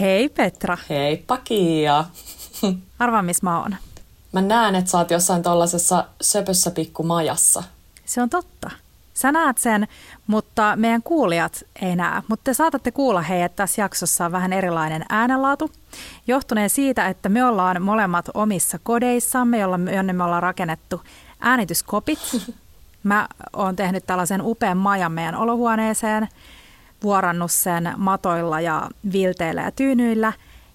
Hei Petra. Heippa Kiia. Arvaa, missä mä oon. Mä näen, että sä oot jossain tollasessa söpössä pikkumajassa. Se on totta. Sä näet sen, mutta meidän kuulijat ei näe. Mutta te saatatte kuulla hei, että tässä jaksossa on vähän erilainen äänenlaatu. Johtuneen siitä, että me ollaan molemmat omissa kodeissamme, jonne me ollaan rakennettu äänityskopit. Mä oon tehnyt tällaisen upean majan meidän olohuoneeseen, vuorannut sen matoilla ja vilteillä ja tyynyillä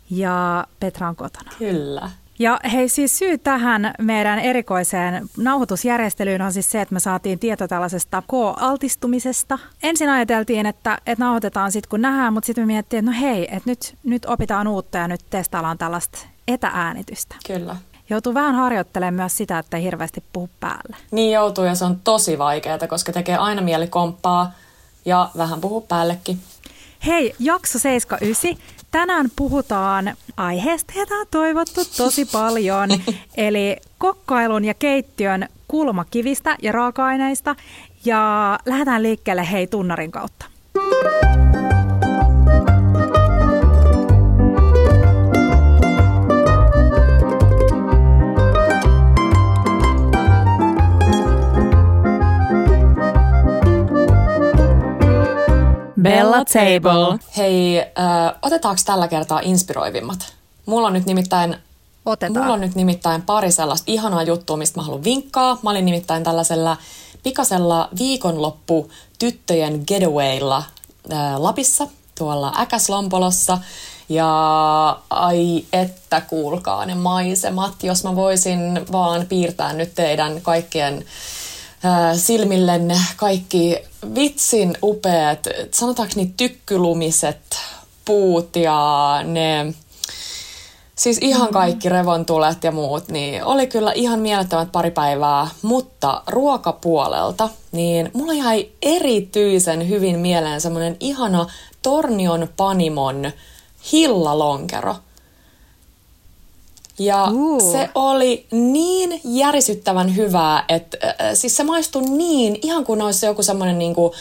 ja Petra on kotona. Kyllä. Ja hei siis syy tähän meidän erikoiseen nauhoitusjärjestelyyn on siis se, että me saatiin tieto tällaisesta K-altistumisesta. Ensin ajateltiin, että, että nauhoitetaan sitten kun nähdään, mutta sitten me miettii, että no hei, että nyt, nyt opitaan uutta ja nyt testaillaan tällaista etäänitystä. Kyllä. Joutuu vähän harjoittelemaan myös sitä, että ei hirveästi puhu päälle. Niin joutuu ja se on tosi vaikeaa, koska tekee aina mieli komppaa ja vähän puhuu päällekin. Hei, jakso 79. Tänään puhutaan aiheesta, jota on toivottu tosi paljon, eli kokkailun ja keittiön kulmakivistä ja raaka-aineista. Ja lähdetään liikkeelle hei tunnarin kautta. Bella Table. Hei, äh, otetaanko tällä kertaa inspiroivimmat? Mulla on nyt nimittäin Otetaan. Mulla on nyt nimittäin pari sellaista ihanaa juttua, mistä mä haluan vinkkaa. Mä olin nimittäin tällaisella pikasella viikonloppu tyttöjen getawaylla äh, Lapissa, tuolla Äkäslompolossa. Ja ai että kuulkaa ne maisemat, jos mä voisin vaan piirtää nyt teidän kaikkien silmillenne kaikki vitsin upeat, sanotaanko niin tykkylumiset puut ja ne Siis ihan kaikki revontulet ja muut, niin oli kyllä ihan mielettömät pari päivää, mutta ruokapuolelta, niin mulla jäi erityisen hyvin mieleen semmoinen ihana Tornion Panimon hillalonkero. Ja uh. se oli niin järisyttävän hyvää, että äh, siis se maistui niin, ihan kuin olisi joku semmoinen niinku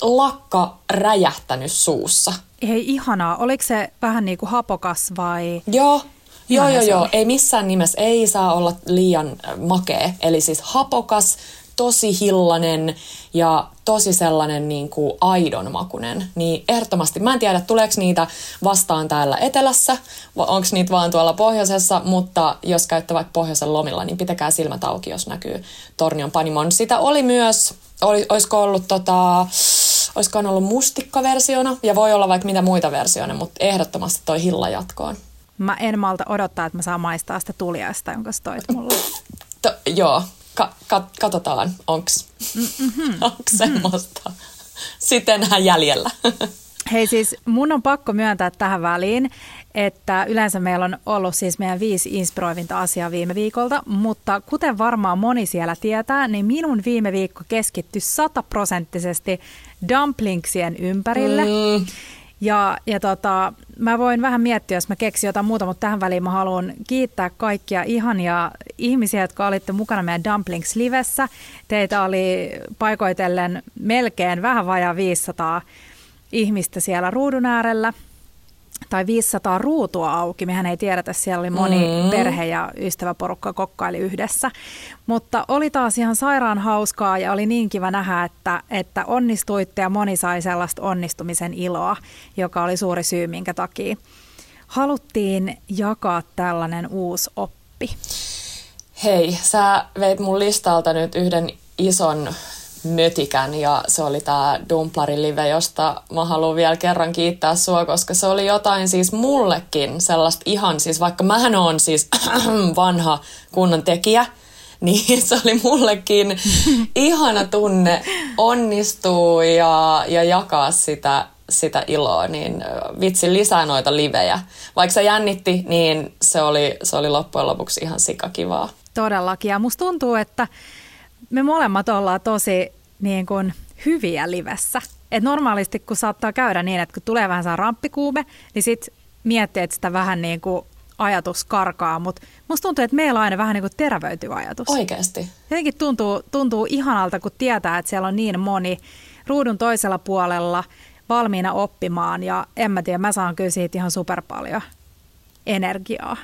lakka räjähtänyt suussa. Ei ihanaa. Oliko se vähän niin kuin hapokas vai? Joo, Joo, joo, joo. Ei missään nimessä, ei saa olla liian makea. Eli siis hapokas, tosi hillanen ja tosi sellainen niin kuin aidon makunen. Niin ehdottomasti, mä en tiedä tuleeko niitä vastaan täällä etelässä, onko niitä vaan tuolla pohjoisessa, mutta jos käytte vaikka pohjoisen lomilla, niin pitäkää silmät auki, jos näkyy Tornion Panimon. Sitä oli myös, oli, olisiko ollut tota, olisikohan ollut mustikkaversiona ja voi olla vaikka mitä muita versioita, mutta ehdottomasti toi hilla jatkoon. Mä en malta odottaa, että mä saan maistaa sitä tuliaista, jonka sä toit mulle. To, joo, ka- ka- katsotaan, onks, mm-hmm. onks semmoista. Mm-hmm. Sitten jäljellä. Hei siis mun on pakko myöntää tähän väliin, että yleensä meillä on ollut siis meidän viisi inspiroivinta asiaa viime viikolta, mutta kuten varmaan moni siellä tietää, niin minun viime viikko keskittyi sataprosenttisesti dumplingsien ympärille. Mm. Ja, ja tota, mä voin vähän miettiä, jos mä keksin jotain muuta, mutta tähän väliin mä haluan kiittää kaikkia ihania ihmisiä, jotka olitte mukana meidän Dumplings Livessä. Teitä oli paikoitellen melkein vähän vajaa 500 ihmistä siellä ruudun äärellä tai 500 ruutua auki. Mehän ei tiedetä, siellä oli moni mm. perhe ja ystäväporukka kokkaili yhdessä. Mutta oli taas ihan sairaan hauskaa ja oli niin kiva nähdä, että, että onnistuitte ja moni sai sellaista onnistumisen iloa, joka oli suuri syy, minkä takia haluttiin jakaa tällainen uusi oppi. Hei, sä veit mun listalta nyt yhden ison mötikän ja se oli tämä Dumplari Live, josta mä haluan vielä kerran kiittää sua, koska se oli jotain siis mullekin sellaista ihan, siis vaikka mähän on siis vanha kunnon tekijä, niin se oli mullekin ihana tunne onnistuu ja, ja jakaa sitä, sitä iloa, niin vitsi lisää noita livejä. Vaikka se jännitti, niin se oli, se oli loppujen lopuksi ihan sikakivaa. Todellakin, ja musta tuntuu, että me molemmat ollaan tosi niin kuin hyviä livessä. Et normaalisti kun saattaa käydä niin, että kun tulee vähän saa ramppikuume, niin sit miettii, että sitä vähän niin kuin ajatus karkaa, mutta musta tuntuu, että meillä on aina vähän niin kuin terävöityy ajatus. Oikeasti. Jotenkin tuntuu, tuntuu ihanalta, kun tietää, että siellä on niin moni ruudun toisella puolella valmiina oppimaan ja en mä tiedä, mä saan kyllä siitä ihan super paljon energiaa,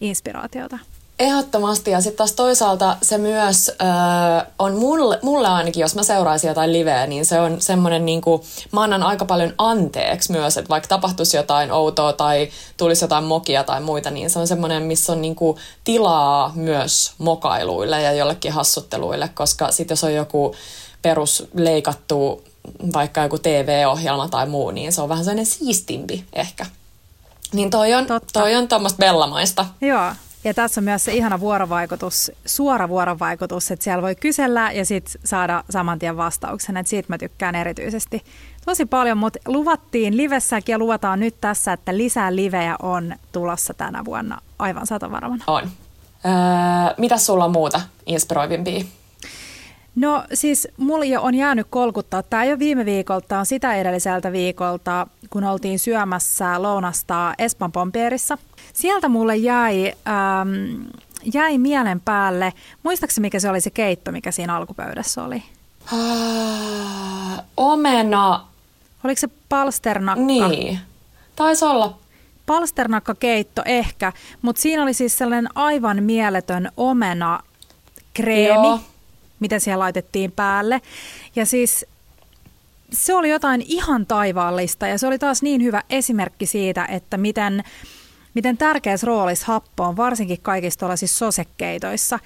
inspiraatiota. Ehdottomasti ja sitten taas toisaalta se myös äh, on mulle, mulle ainakin, jos mä seuraisin jotain liveä, niin se on semmoinen niin kuin, mä annan aika paljon anteeksi myös, että vaikka tapahtuisi jotain outoa tai tulisi jotain mokia tai muita, niin se on semmoinen, missä on niin kuin, tilaa myös mokailuille ja jollekin hassutteluille, koska sitten jos on joku perusleikattu vaikka joku TV-ohjelma tai muu, niin se on vähän sellainen siistimpi ehkä. Niin toi on, Totta. toi on tuommoista bellamaista. Joo, ja tässä on myös se ihana vuorovaikutus, suora vuorovaikutus, että siellä voi kysellä ja sitten saada saman tien vastauksen. Että siitä mä tykkään erityisesti tosi paljon, mutta luvattiin livessäkin ja luvataan nyt tässä, että lisää livejä on tulossa tänä vuonna aivan satavarmana. On. Öö, mitä sulla on muuta inspiroivimpia? No siis mulla on jäänyt kolkuttaa. Tämä ei ole viime viikolta, on sitä edelliseltä viikolta, kun oltiin syömässä lounasta Espan Pompierissa. Sieltä mulle jäi, ähm, jäi mielen päälle, muistaakseni mikä se oli se keitto, mikä siinä alkupöydässä oli? Uh, omena. Oliko se palsternakka? Niin, taisi olla palsternakkakeitto ehkä, mutta siinä oli siis sellainen aivan mieletön omena kreemi. Joo mitä siellä laitettiin päälle. Ja siis se oli jotain ihan taivaallista ja se oli taas niin hyvä esimerkki siitä, että miten, miten tärkeässä roolissa happo on, varsinkin kaikissa tuollaisissa sosekkeitoissa.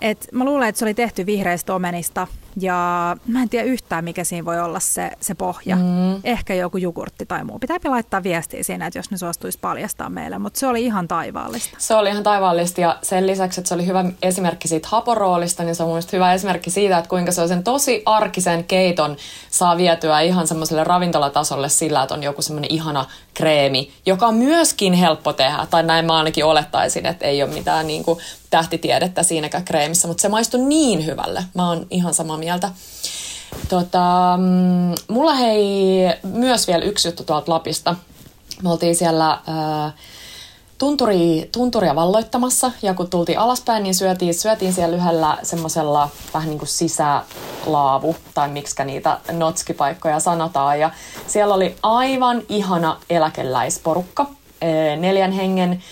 Et mä luulen, että se oli tehty vihreistä omenista ja mä en tiedä yhtään, mikä siinä voi olla se, se pohja. Mm. Ehkä joku jogurtti tai muu. Pitääpä laittaa viestiä siinä, että jos ne suostuisi paljastaa meille, mutta se oli ihan taivaallista. Se oli ihan taivaallista ja sen lisäksi, että se oli hyvä esimerkki siitä haporoolista, niin se on mielestäni hyvä esimerkki siitä, että kuinka se on sen tosi arkisen keiton saa vietyä ihan semmoiselle ravintolatasolle sillä, että on joku semmoinen ihana kreemi, joka on myöskin helppo tehdä, tai näin mä ainakin olettaisin, että ei ole mitään niin kuin tähtitiedettä siinäkään kreemissä, mutta se maistui niin hyvälle. Mä oon ihan samaa mieltä. Tota, mm, mulla hei myös vielä yksi juttu tuolta Lapista. Me oltiin siellä äh, tunturi, tunturia valloittamassa ja kun tultiin alaspäin, niin syötiin, syötiin siellä yhdellä semmoisella vähän niin kuin sisälaavu tai miksi niitä notskipaikkoja sanotaan. Ja siellä oli aivan ihana eläkeläisporukka, neljän hengen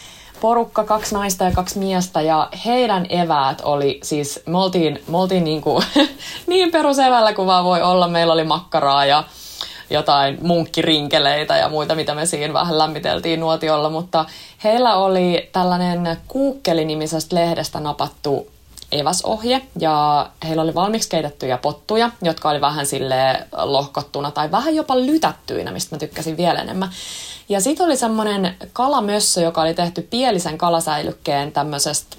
porukka, kaksi naista ja kaksi miestä ja heidän eväät oli siis, me oltiin, me oltiin niin, kuin, niin perusevällä kuin vaan voi olla. Meillä oli makkaraa ja jotain munkkirinkeleitä ja muita, mitä me siinä vähän lämmiteltiin nuotiolla, mutta heillä oli tällainen Kuukkeli-nimisestä lehdestä napattu eväsohje. Ja heillä oli valmiiksi keitettyjä pottuja, jotka oli vähän sille lohkottuna tai vähän jopa lytättyinä, mistä mä tykkäsin vielä enemmän. Ja sitten oli semmoinen kalamössö, joka oli tehty pielisen kalasäilykkeen tämmöisestä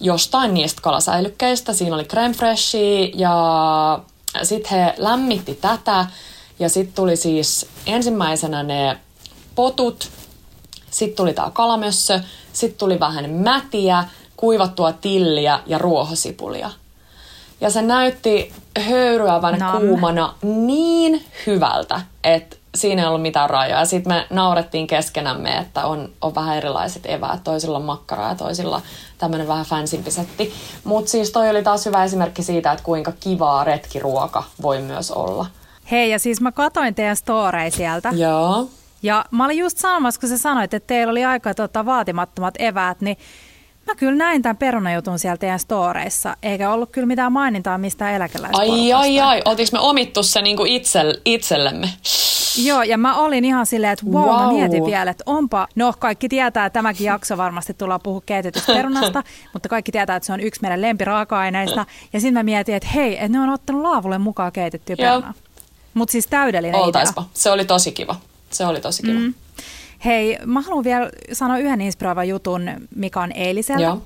jostain niistä kalasäilykkeistä. Siinä oli creme freshia ja sitten he lämmitti tätä. Ja sitten tuli siis ensimmäisenä ne potut, sitten tuli tämä kalamössö, sitten tuli vähän mätiä, kuivattua tilliä ja ruohosipulia. Ja se näytti höyryävän Nam. kuumana niin hyvältä, että siinä ei ollut mitään rajoja. Sitten me naurettiin keskenämme, että on, on vähän erilaiset eväät. Toisilla on makkaraa ja toisilla tämmöinen vähän fansimpi setti. Mutta siis toi oli taas hyvä esimerkki siitä, että kuinka kivaa retkiruoka voi myös olla. Hei, ja siis mä katoin teidän storei sieltä. Joo. Ja mä olin just sanomassa, kun sä sanoit, että teillä oli aika tota, vaatimattomat eväät, niin Mä kyllä näin tämän perunajutun siellä teidän storeissa, eikä ollut kyllä mitään mainintaa mistään eläkeläisporukasta. Ai ai ai, oltiinko me omittu se niinku itsel, itsellemme? Joo, ja mä olin ihan silleen, että wow, wow. mä mietin vielä, että onpa, no kaikki tietää, että tämäkin jakso varmasti tullaan puhua keitetystä perunasta, mutta kaikki tietää, että se on yksi meidän lempiraaka-aineista. Ja sitten mä mietin, että hei, että ne on ottanut laavulle mukaan keitettyä perunaa. Mutta siis täydellinen Oltaispa. idea. Se oli tosi kiva. Se oli tosi kiva. Mm. Hei, mä haluan vielä sanoa yhden inspiroivan jutun, mikä on eiliseltä. Joo.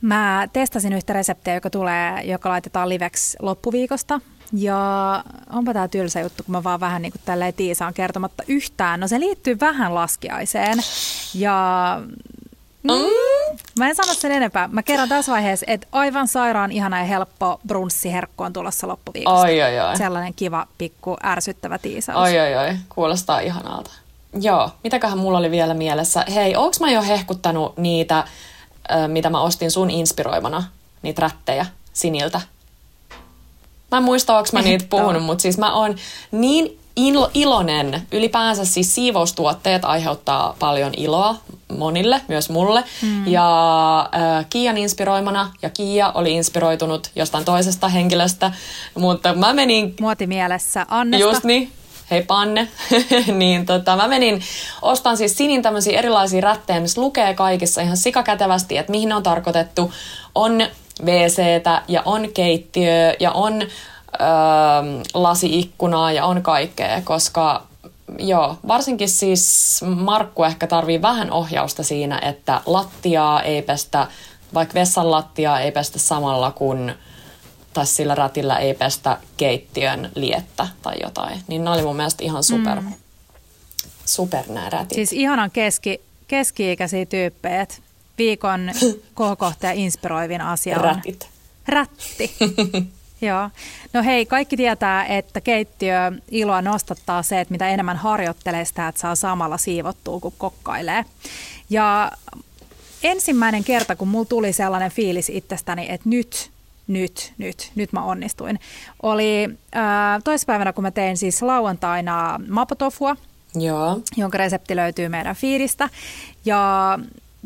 Mä testasin yhtä reseptiä, joka tulee, joka laitetaan liveksi loppuviikosta. Ja onpa tämä tylsä juttu, kun mä vaan vähän niin kuin tälleen tiisaan kertomatta yhtään. No se liittyy vähän laskiaiseen. Ja Mm. Mä en sano sen enempää. Mä kerron tässä vaiheessa, että aivan sairaan ihana ja helppo brunssiherkku on tulossa loppuviikosta. Oi, oi, oi. Sellainen kiva, pikku, ärsyttävä tiisaus. Oi, oi, oi. Kuulostaa ihanalta. Joo, mitäköhän mulla oli vielä mielessä? Hei, onks mä jo hehkuttanut niitä, mitä mä ostin sun inspiroimana, niitä rättejä siniltä? Mä en muista, onko mä niitä puhunut, mutta siis mä oon niin ilo, iloinen. Ylipäänsä siis siivoustuotteet aiheuttaa paljon iloa monille, myös mulle. Mm. Ja äh, Kiian inspiroimana, ja Kiia oli inspiroitunut jostain toisesta henkilöstä, mutta mä menin... Muotimielessä Annesta. Just niin, hei Panne, niin tota, mä menin, ostan siis Sinin tämmöisiä erilaisia rättejä, missä lukee kaikissa ihan sikakätevästi, että mihin ne on tarkoitettu. On wc ja on keittiö ja on öö, lasiikkunaa ja on kaikkea, koska joo, varsinkin siis Markku ehkä tarvii vähän ohjausta siinä, että lattiaa ei pestä, vaikka vessan lattiaa ei pestä samalla kuin tai sillä rätillä ei pestä keittiön liettä tai jotain. Niin ne oli mun mielestä ihan super, mm. super nämä rätit. Siis ihanan keski, keski-ikäisiä tyyppejä, viikon kohokohta inspiroivin asia on... Rätit. Rätti. Joo. No hei, kaikki tietää, että keittiö iloa nostattaa se, että mitä enemmän harjoittelee sitä, että saa samalla siivottua, kuin kokkailee. Ja ensimmäinen kerta, kun mulla tuli sellainen fiilis itsestäni, että nyt, nyt, nyt, nyt mä onnistuin, oli äh, toispäivänä, kun mä tein siis lauantaina mapotofua, Joo. jonka resepti löytyy meidän fiilistä. Ja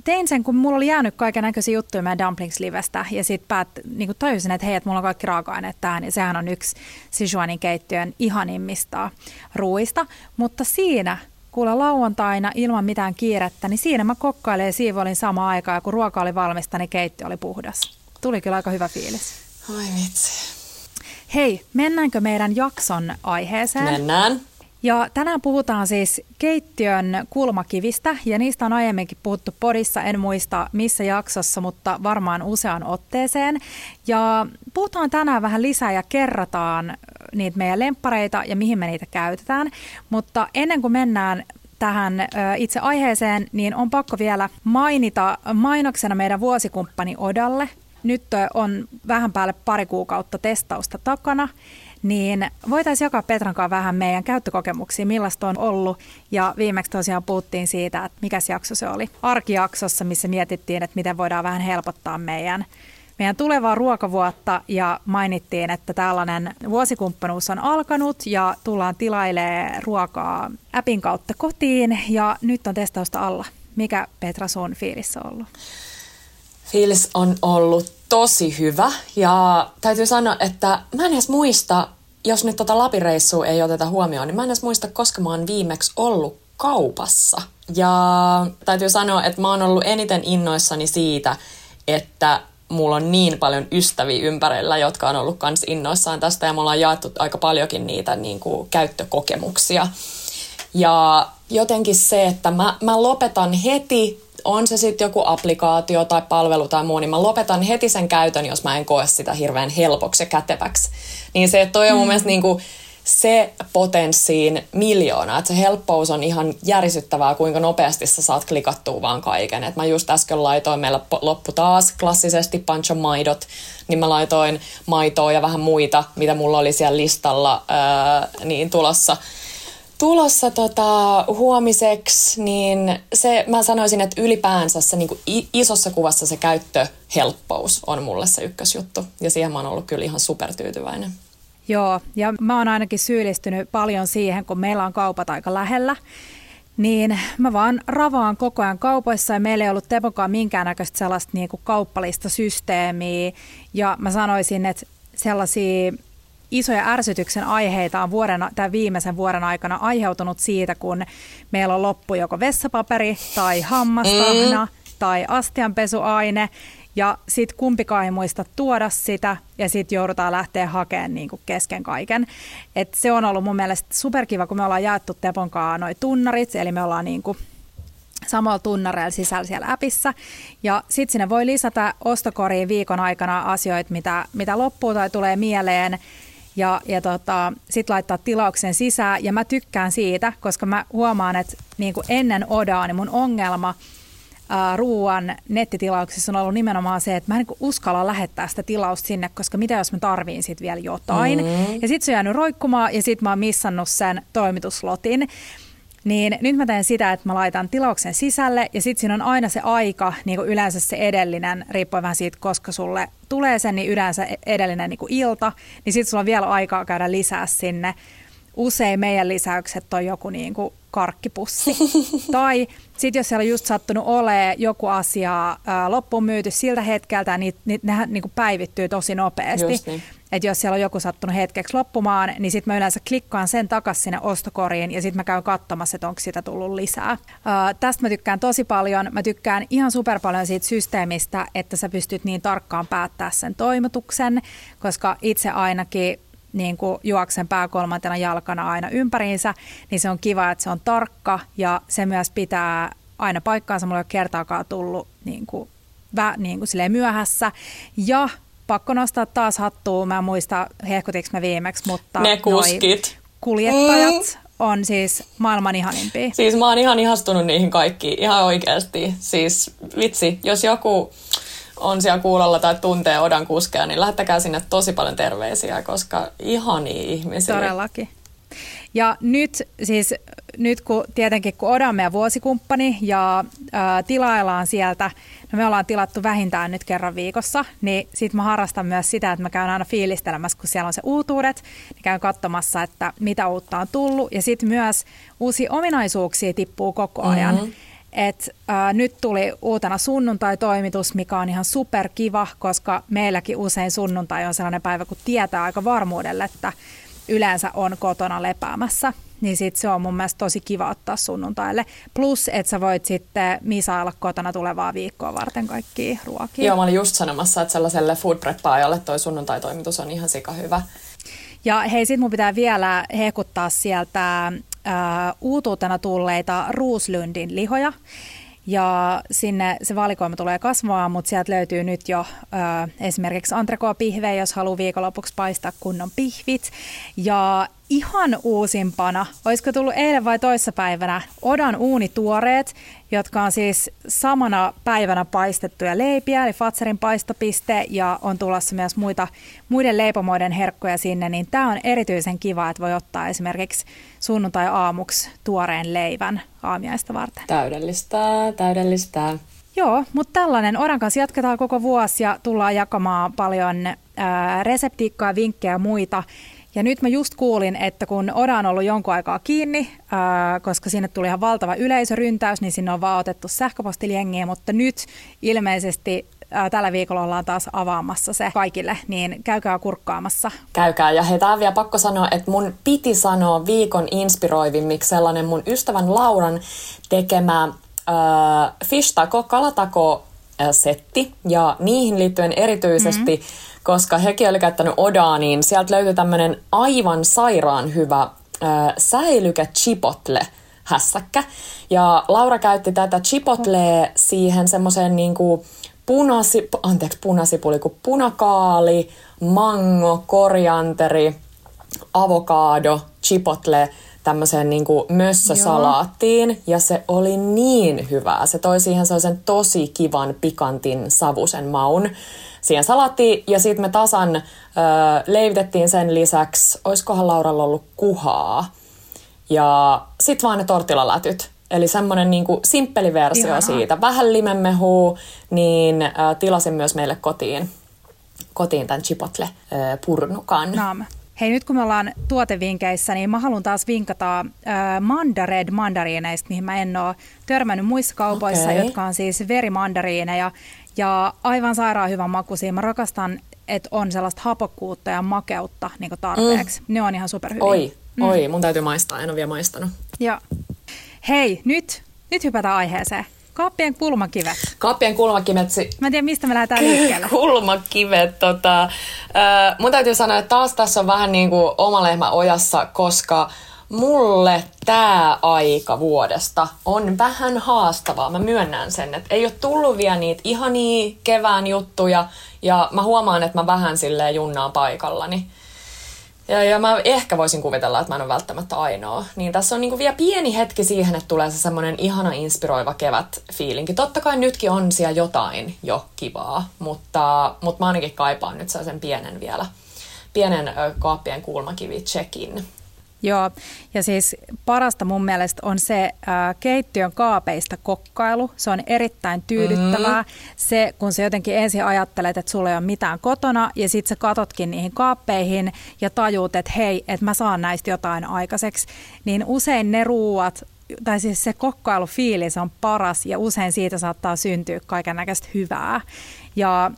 tein sen, kun mulla oli jäänyt kaiken näköisiä juttuja meidän Dumplings-livestä ja sitten päät, niin tajusin, että hei, että mulla on kaikki raaka-aineet tähän ja sehän on yksi Sichuanin keittiön ihanimmista ruuista. Mutta siinä, kuulla lauantaina ilman mitään kiirettä, niin siinä mä kokkailen ja siivoilin samaan aikaan ja kun ruoka oli valmista, niin keittiö oli puhdas. Tuli kyllä aika hyvä fiilis. Oi vitsi. Hei, mennäänkö meidän jakson aiheeseen? Mennään. Ja tänään puhutaan siis keittiön kulmakivistä ja niistä on aiemminkin puhuttu podissa, en muista missä jaksossa, mutta varmaan usean otteeseen. Ja puhutaan tänään vähän lisää ja kerrataan niitä meidän lemppareita ja mihin me niitä käytetään. Mutta ennen kuin mennään tähän itse aiheeseen, niin on pakko vielä mainita mainoksena meidän vuosikumppani Odalle. Nyt on vähän päälle pari kuukautta testausta takana niin voitaisiin jakaa Petran kanssa vähän meidän käyttökokemuksia, millaista on ollut. Ja viimeksi tosiaan puhuttiin siitä, että mikä jakso se oli. Arkijaksossa, missä mietittiin, että miten voidaan vähän helpottaa meidän meidän tulevaa ruokavuotta ja mainittiin, että tällainen vuosikumppanuus on alkanut ja tullaan tilailemaan ruokaa appin kautta kotiin ja nyt on testausta alla. Mikä Petra sun fiilissä on ollut? Fiilis on ollut tosi hyvä ja täytyy sanoa, että mä en edes muista, jos nyt tota Lapireissua ei oteta huomioon, niin mä en edes muista, koska mä oon viimeksi ollut kaupassa. Ja täytyy sanoa, että mä oon ollut eniten innoissani siitä, että mulla on niin paljon ystäviä ympärillä, jotka on ollut kans innoissaan tästä ja me ollaan jaettu aika paljonkin niitä niin kuin, käyttökokemuksia. Ja jotenkin se, että mä, mä lopetan heti on se sitten joku applikaatio tai palvelu tai muu, niin mä lopetan heti sen käytön, jos mä en koe sitä hirveän helpoksi ja käteväksi. Niin se, että toi on mun mm. mielestä niinku se potenssiin miljoona, että se helppous on ihan järisyttävää, kuinka nopeasti sä saat klikattua vaan kaiken. Et mä just äsken laitoin, meillä loppu taas klassisesti pancho maidot, niin mä laitoin maitoa ja vähän muita, mitä mulla oli siellä listalla ää, niin tulossa tulossa tota, huomiseksi, niin se, mä sanoisin, että ylipäänsä se niin kuin isossa kuvassa se käyttöhelppous on mulle se ykkösjuttu. Ja siihen mä oon ollut kyllä ihan supertyytyväinen. Joo, ja mä oon ainakin syyllistynyt paljon siihen, kun meillä on kaupat aika lähellä. Niin mä vaan ravaan koko ajan kaupoissa ja meillä ei ollut Tepokaan minkäännäköistä sellaista niin kuin kauppalista systeemiä. Ja mä sanoisin, että sellaisia isoja ärsytyksen aiheita on vuoden, tämän viimeisen vuoden aikana aiheutunut siitä, kun meillä on loppu joko vessapaperi tai hammastahna mm. tai astianpesuaine ja sitten kumpikaan ei muista tuoda sitä ja sitten joudutaan lähteä hakemaan niin kuin kesken kaiken. Et se on ollut mun mielestä superkiva, kun me ollaan jaettu Teponkaan noi tunnarit, eli me ollaan niin kuin samalla tunnareilla sisällä siellä appissa. Ja sitten sinne voi lisätä ostokoriin viikon aikana asioita, mitä, mitä loppuu tai tulee mieleen ja, ja tota, sitten laittaa tilauksen sisään. Ja mä tykkään siitä, koska mä huomaan, että niin kuin ennen Odaa, niin mun ongelma ää, ruuan nettitilauksissa on ollut nimenomaan se, että mä en niin uskalla lähettää sitä tilausta sinne, koska mitä jos mä tarviin sitten vielä jotain. Mm-hmm. Ja sitten se on jäänyt roikkumaan ja sitten mä oon missannut sen toimituslotin. Niin nyt mä teen sitä, että mä laitan tilauksen sisälle ja sitten siinä on aina se aika, niin kuin yleensä se edellinen, riippuen vähän siitä, koska sulle tulee sen, niin yleensä edellinen niin kuin ilta, niin sitten sulla on vielä aikaa käydä lisää sinne usein meidän lisäykset on joku niin kuin karkkipussi. tai sitten jos siellä on just sattunut olemaan joku asia ää, loppuun myyty siltä hetkeltä, niin, niin nehän niin kuin päivittyy tosi nopeasti. Niin. Että jos siellä on joku sattunut hetkeksi loppumaan, niin sitten mä yleensä klikkaan sen takaisin sinne ostokoriin ja sitten mä käyn katsomassa, että onko sitä tullut lisää. Ää, tästä mä tykkään tosi paljon. Mä tykkään ihan super paljon siitä systeemistä, että sä pystyt niin tarkkaan päättää sen toimituksen, koska itse ainakin niin kuin juoksen pääkolmantena jalkana aina ympäriinsä, niin se on kiva, että se on tarkka ja se myös pitää aina paikkaansa. Mulla ei ole kertaakaan tullut niin kuin, vä, niin kuin myöhässä. Ja pakko nostaa taas hattua. Mä en muista, hehkutiko mä viimeksi, mutta ne kuskit. kuljettajat mm. on siis maailman ihanimpia. Siis mä oon ihan ihastunut niihin kaikkiin, ihan oikeasti. Siis vitsi, jos joku on siellä kuulolla tai tuntee Odan kuskeja, niin lähettäkää sinne tosi paljon terveisiä, koska ihania ihmisiä. Todellakin. Ja nyt siis, nyt kun tietenkin kun Oda on meidän vuosikumppani ja ää, tilaillaan sieltä, no me ollaan tilattu vähintään nyt kerran viikossa, niin sit mä harrastan myös sitä, että mä käyn aina fiilistelemässä, kun siellä on se uutuudet, niin käyn katsomassa, että mitä uutta on tullut ja sitten myös uusia ominaisuuksia tippuu koko ajan. Mm-hmm. Et, ää, nyt tuli uutena sunnuntai-toimitus, mikä on ihan superkiva, koska meilläkin usein sunnuntai on sellainen päivä, kun tietää aika varmuudelle, että yleensä on kotona lepäämässä. Niin sit se on mun mielestä tosi kiva ottaa sunnuntaille. Plus, että sä voit sitten misailla kotona tulevaa viikkoa varten kaikki ruokia. Joo, mä olin just sanomassa, että sellaiselle food preppaajalle toi sunnuntai-toimitus on ihan sika hyvä. Ja hei, sit mun pitää vielä hekuttaa sieltä uutuutena tulleita Ruuslundin lihoja. Ja sinne se valikoima tulee kasvamaan, mutta sieltä löytyy nyt jo ö, esimerkiksi antrekoa-pihvejä, jos haluaa viikonlopuksi paistaa kunnon pihvit. Ja ihan uusimpana, olisiko tullut eilen vai toissapäivänä, Odan uunituoreet, jotka on siis samana päivänä paistettuja leipiä, eli Fatserin paistopiste, ja on tulossa myös muita, muiden leipomoiden herkkoja sinne, niin tämä on erityisen kiva, että voi ottaa esimerkiksi sunnuntai-aamuksi tuoreen leivän aamiaista varten. Täydellistä, täydellistä. Joo, mutta tällainen. Odan kanssa jatketaan koko vuosi ja tullaan jakamaan paljon ää, reseptiikkaa, vinkkejä ja muita. Ja nyt mä just kuulin, että kun Oda on ollut jonkun aikaa kiinni, ää, koska sinne tuli ihan valtava yleisöryntäys, niin sinne on vaan otettu sähköpostiliengiä, mutta nyt ilmeisesti ää, tällä viikolla ollaan taas avaamassa se kaikille, niin käykää kurkkaamassa. Käykää, ja hei, tää vielä pakko sanoa, että mun piti sanoa viikon inspiroivimmiksi sellainen mun ystävän Lauran tekemä äh, fish taco, kalatako setti, ja niihin liittyen erityisesti mm-hmm koska hekin oli käyttänyt Odaa, niin sieltä löytyi tämmöinen aivan sairaan hyvä äh, säilyke chipotle hässäkkä. Ja Laura käytti tätä chipotlea siihen semmoiseen niinku punasi, anteeksi, punasipuli, kuin punakaali, mango, korianteri, avokado, chipotle tämmöiseen niin kuin mössösalaattiin Joo. ja se oli niin hyvää. Se toi siihen sellaisen tosi kivan pikantin savusen maun siihen salaattiin ja sitten me tasan ö, leivitettiin sen lisäksi, oiskohan Lauralla ollut kuhaa ja sitten vaan ne tortilalätyt. Eli semmoinen niinku simppeli versio Ihanaa. siitä. Vähän limemmehua, niin ö, tilasin myös meille kotiin, kotiin tämän chipotle purnukan. Naam. Hei, nyt kun me ollaan tuotevinkeissä, niin mä haluan taas vinkata äh, Mandared mandariineista, mihin mä en ole törmännyt muissa kaupoissa, okay. jotka on siis verimandariineja. Ja aivan sairaan hyvän makuisia. Mä rakastan, että on sellaista hapokkuutta ja makeutta niin tarpeeksi. Mm. Ne on ihan superhyviä. Oi, mm. oi, mun täytyy maistaa. En ole vielä maistanut. Ja. Hei, nyt, nyt hypätään aiheeseen. Kaappien kulmakivet. Kaappien kulmakivet. Si- Mä en tiedä, mistä me lähdetään liikkeelle. kulmakivet. Tota, äh, mun täytyy sanoa, että taas tässä on vähän niin kuin oma lehmä ojassa, koska mulle tämä aika vuodesta on vähän haastavaa. Mä myönnän sen, että ei ole tullut vielä niitä ihania kevään juttuja ja mä huomaan, että mä vähän silleen junnaan paikallani. Ja, ja mä ehkä voisin kuvitella, että mä en ole välttämättä ainoa. Niin tässä on niinku vielä pieni hetki siihen, että tulee se semmoinen ihana inspiroiva kevät fiilinki. Totta kai nytkin on siellä jotain jo kivaa, mutta, mutta mä ainakin kaipaan nyt sen pienen vielä, pienen kaappien kulmakivi check-in. Joo, ja siis parasta mun mielestä on se äh, keittiön kaapeista kokkailu. Se on erittäin tyydyttävää. Mm. Se, kun sä jotenkin ensin ajattelet, että sulla ei ole mitään kotona, ja sitten sä katotkin niihin kaappeihin ja tajuut, että hei, että mä saan näistä jotain aikaiseksi, niin usein ne ruuat, tai siis se kokkailufiilis on paras, ja usein siitä saattaa syntyä kaiken näköistä hyvää. Ja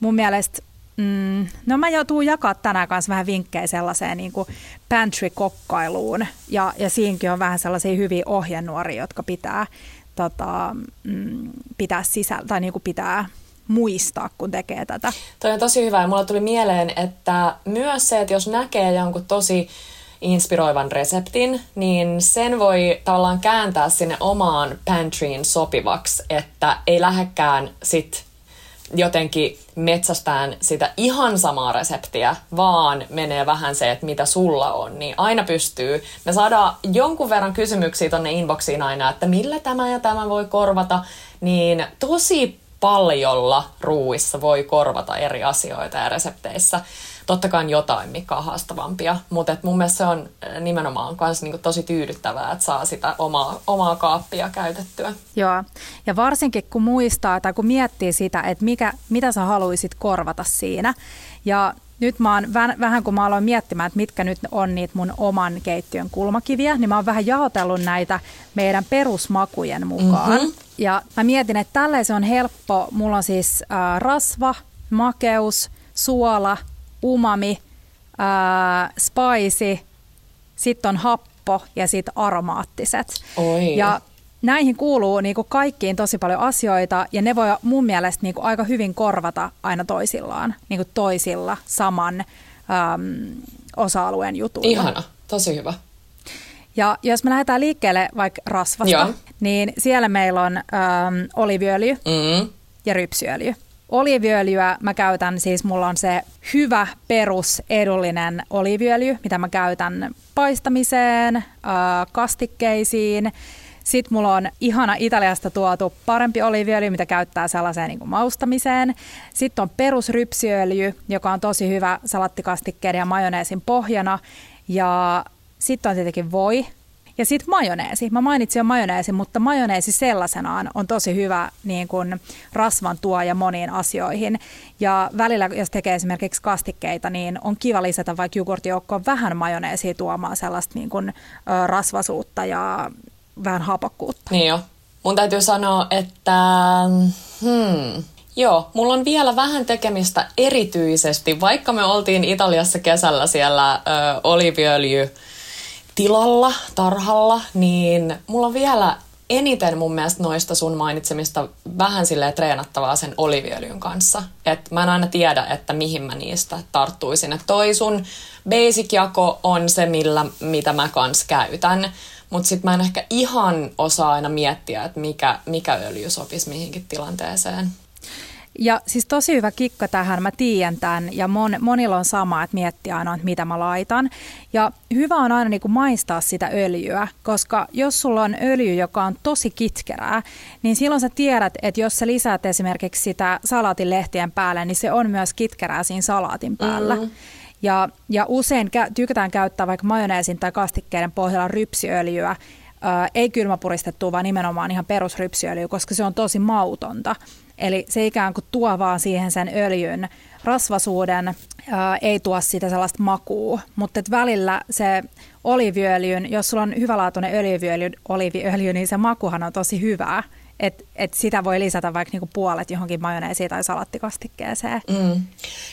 mun mielestä Mm, no mä joutuu jakaa tänään kanssa vähän vinkkejä sellaiseen niin kuin pantry-kokkailuun ja, ja siinäkin on vähän sellaisia hyviä ohjenuoria, jotka pitää, tota, mm, pitää sisällä tai niin kuin pitää muistaa, kun tekee tätä. Toi on tosi hyvä ja mulla tuli mieleen, että myös se, että jos näkee jonkun tosi inspiroivan reseptin, niin sen voi tavallaan kääntää sinne omaan pantryin sopivaksi, että ei lähekään sit jotenkin metsästään sitä ihan samaa reseptiä, vaan menee vähän se, että mitä sulla on, niin aina pystyy. Me saadaan jonkun verran kysymyksiä tonne inboxiin aina, että millä tämä ja tämä voi korvata, niin tosi paljolla ruuissa voi korvata eri asioita ja resepteissä totta kai jotain, mikä on haastavampia, mutta mun mielestä se on äh, nimenomaan myös niinku tosi tyydyttävää, että saa sitä omaa, omaa kaappia käytettyä. Joo, ja varsinkin kun muistaa tai kun miettii sitä, että mikä, mitä sä haluaisit korvata siinä, ja nyt mä oon vähän, vähän kun mä aloin miettimään, että mitkä nyt on niitä mun oman keittiön kulmakiviä, niin mä oon vähän jaotellut näitä meidän perusmakujen mukaan. Mm-hmm. Ja mä mietin, että tälleen se on helppo. Mulla on siis äh, rasva, makeus, suola, umami, ää, spicy, sitten on happo ja sitten aromaattiset. Oi. Ja näihin kuuluu niin kuin kaikkiin tosi paljon asioita ja ne voi mun mielestä niin kuin aika hyvin korvata aina toisillaan, niin kuin toisilla saman äm, osa-alueen jutuilla. Ihana, tosi hyvä. Ja jos me lähdetään liikkeelle vaikka rasvasta, Joo. niin siellä meillä on äm, oliviöljy mm. ja rypsyöljy. Oliiviöljyä mä käytän, siis mulla on se hyvä perus edullinen oliiviöljy, mitä mä käytän paistamiseen, kastikkeisiin. Sitten mulla on ihana Italiasta tuotu parempi oliiviöljy, mitä käyttää sellaiseen niin kuin maustamiseen. Sitten on perusrypsiöljy, joka on tosi hyvä salattikastikkeiden ja majoneesin pohjana. Ja sitten on tietenkin voi, ja sitten majoneesi. Mä mainitsin jo majoneesi, mutta majoneesi sellaisenaan on tosi hyvä niin kun rasvan tuoja moniin asioihin. Ja välillä, jos tekee esimerkiksi kastikkeita, niin on kiva lisätä vaikka jogurttijoukkoon vähän majoneesia tuomaan sellaista niin kun, ö, rasvasuutta ja vähän hapokkuutta. Niin jo. Mun täytyy sanoa, että hmm, Joo, mulla on vielä vähän tekemistä erityisesti, vaikka me oltiin Italiassa kesällä siellä ö, oliviöljy tilalla, tarhalla, niin mulla on vielä eniten mun mielestä noista sun mainitsemista vähän silleen treenattavaa sen oliviöljyn kanssa. Et mä en aina tiedä, että mihin mä niistä tarttuisin. Et toi sun basic-jako on se, millä, mitä mä kans käytän. Mutta sitten mä en ehkä ihan osaa aina miettiä, että mikä, mikä öljy sopisi mihinkin tilanteeseen. Ja siis tosi hyvä kikka tähän, mä tiedän tämän ja mon, monilla on sama, että miettii aina, että mitä mä laitan. Ja hyvä on aina niin kuin maistaa sitä öljyä, koska jos sulla on öljy, joka on tosi kitkerää, niin silloin sä tiedät, että jos sä lisäät esimerkiksi sitä salaatin lehtien päälle, niin se on myös kitkerää siinä salaatin päällä. Mm-hmm. Ja, ja usein kä- tykätään käyttää vaikka majoneesin tai kastikkeiden pohjalla rypsiöljyä, ei kylmäpuristettua, vaan nimenomaan ihan perusrypsiöljyä, koska se on tosi mautonta. Eli se ikään kuin tuo vaan siihen sen öljyn rasvasuuden, ää, ei tuo sitä sellaista makua, mutta välillä se oliviöljyn, jos sulla on hyvälaatuinen öljyöljy, oliviöljy, niin se makuhan on tosi hyvää. Et, et sitä voi lisätä vaikka niinku puolet johonkin majoneesiin tai salattikastikkeeseen. Mm.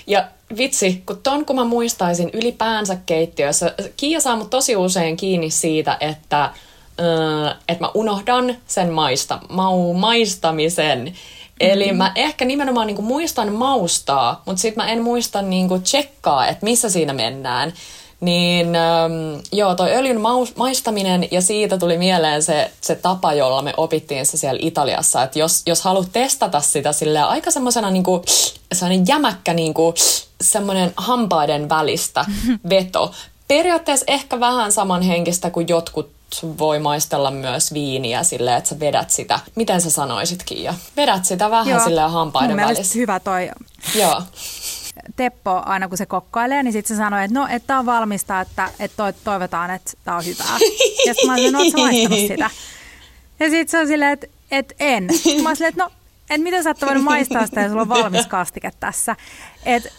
Ja vitsi, kun ton kun mä muistaisin ylipäänsä keittiössä, Kiia saa mut tosi usein kiinni siitä, että, äh, että mä unohdan sen maista, mau, maistamisen. Eli mm-hmm. mä ehkä nimenomaan niinku muistan maustaa, mutta sitten mä en muista niinku tsekkaa, että missä siinä mennään. Niin ähm, joo, toi öljyn maus, maistaminen ja siitä tuli mieleen se, se tapa, jolla me opittiin se siellä Italiassa. Että jos, jos haluat testata sitä sille aika semmoisena niinku, sellainen jämäkkä niinku, semmoinen hampaiden välistä veto. Periaatteessa ehkä vähän samanhenkistä kuin jotkut voi maistella myös viiniä silleen, että sä vedät sitä. Miten sä sanoisit, Kiia? Vedät sitä vähän Joo, silleen hampaiden välissä. hyvä toi Joo. Teppo aina kun se kokkailee, niin sitten se sanoo, että no, että tämä on valmista, että, että toivotaan, että tämä on hyvää. Ja sitten mä sanoin, no, ootko maistanut sitä? Ja sitten se on silleen, että, että en. Sitten mä olin että no, että mitä sä et voinut maistaa sitä, ja sulla on valmis kastike tässä. Että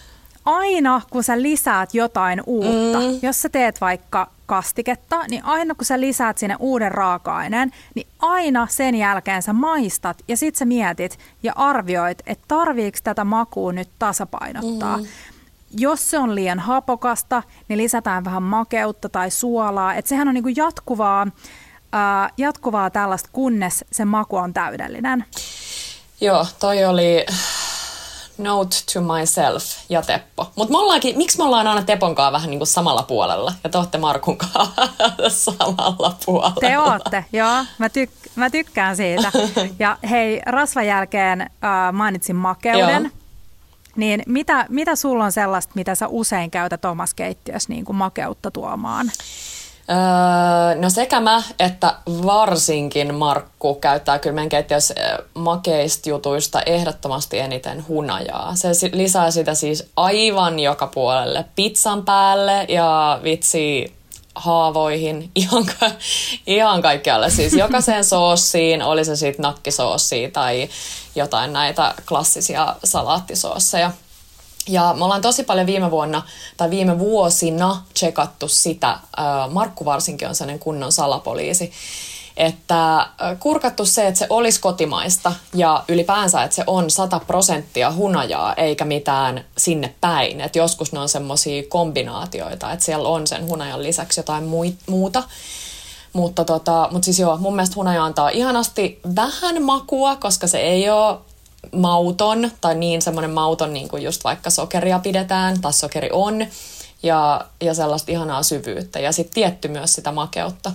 aina kun sä lisäät jotain uutta, mm. jos sä teet vaikka kastiketta, niin aina kun sä lisäät sinne uuden raaka-aineen, niin aina sen jälkeen sä maistat ja sit sä mietit ja arvioit, että tarviiko tätä makua nyt tasapainottaa. Mm. Jos se on liian hapokasta, niin lisätään vähän makeutta tai suolaa. Et sehän on niinku jatkuvaa, ää, jatkuvaa tällaista, kunnes se maku on täydellinen. Joo, toi oli Note to myself ja Teppo. Mutta miksi me ollaan aina Tepon kanssa vähän niin kuin samalla puolella ja te olette Markun kanssa samalla puolella? Te olette, joo. Mä, tyk- mä tykkään siitä. Ja hei, rasvan jälkeen äh, mainitsin makeuden. Joo. Niin mitä, mitä sulla on sellaista, mitä sä usein käytät omassa keittiössä niin kuin makeutta tuomaan? Öö, no sekä mä että varsinkin Markku käyttää kyllä meidän keittiössä makeista jutuista ehdottomasti eniten hunajaa. Se lisää sitä siis aivan joka puolelle. Pizzan päälle ja vitsi haavoihin, ihan, ka- ihan kaikkialle. Siis jokaiseen soossiin, oli se sitten nakkisoossia tai jotain näitä klassisia salaattisoosseja. Ja me ollaan tosi paljon viime vuonna tai viime vuosina tsekattu sitä, Markku varsinkin on sellainen kunnon salapoliisi, että kurkattu se, että se olisi kotimaista ja ylipäänsä, että se on 100 prosenttia hunajaa eikä mitään sinne päin. Että joskus ne on semmoisia kombinaatioita, että siellä on sen hunajan lisäksi jotain muuta. Mutta, tota, mutta siis joo, mun mielestä hunaja antaa ihanasti vähän makua, koska se ei ole mauton tai niin semmoinen mauton niin kuin just vaikka sokeria pidetään tai sokeri on ja, ja sellaista ihanaa syvyyttä ja sitten tietty myös sitä makeutta.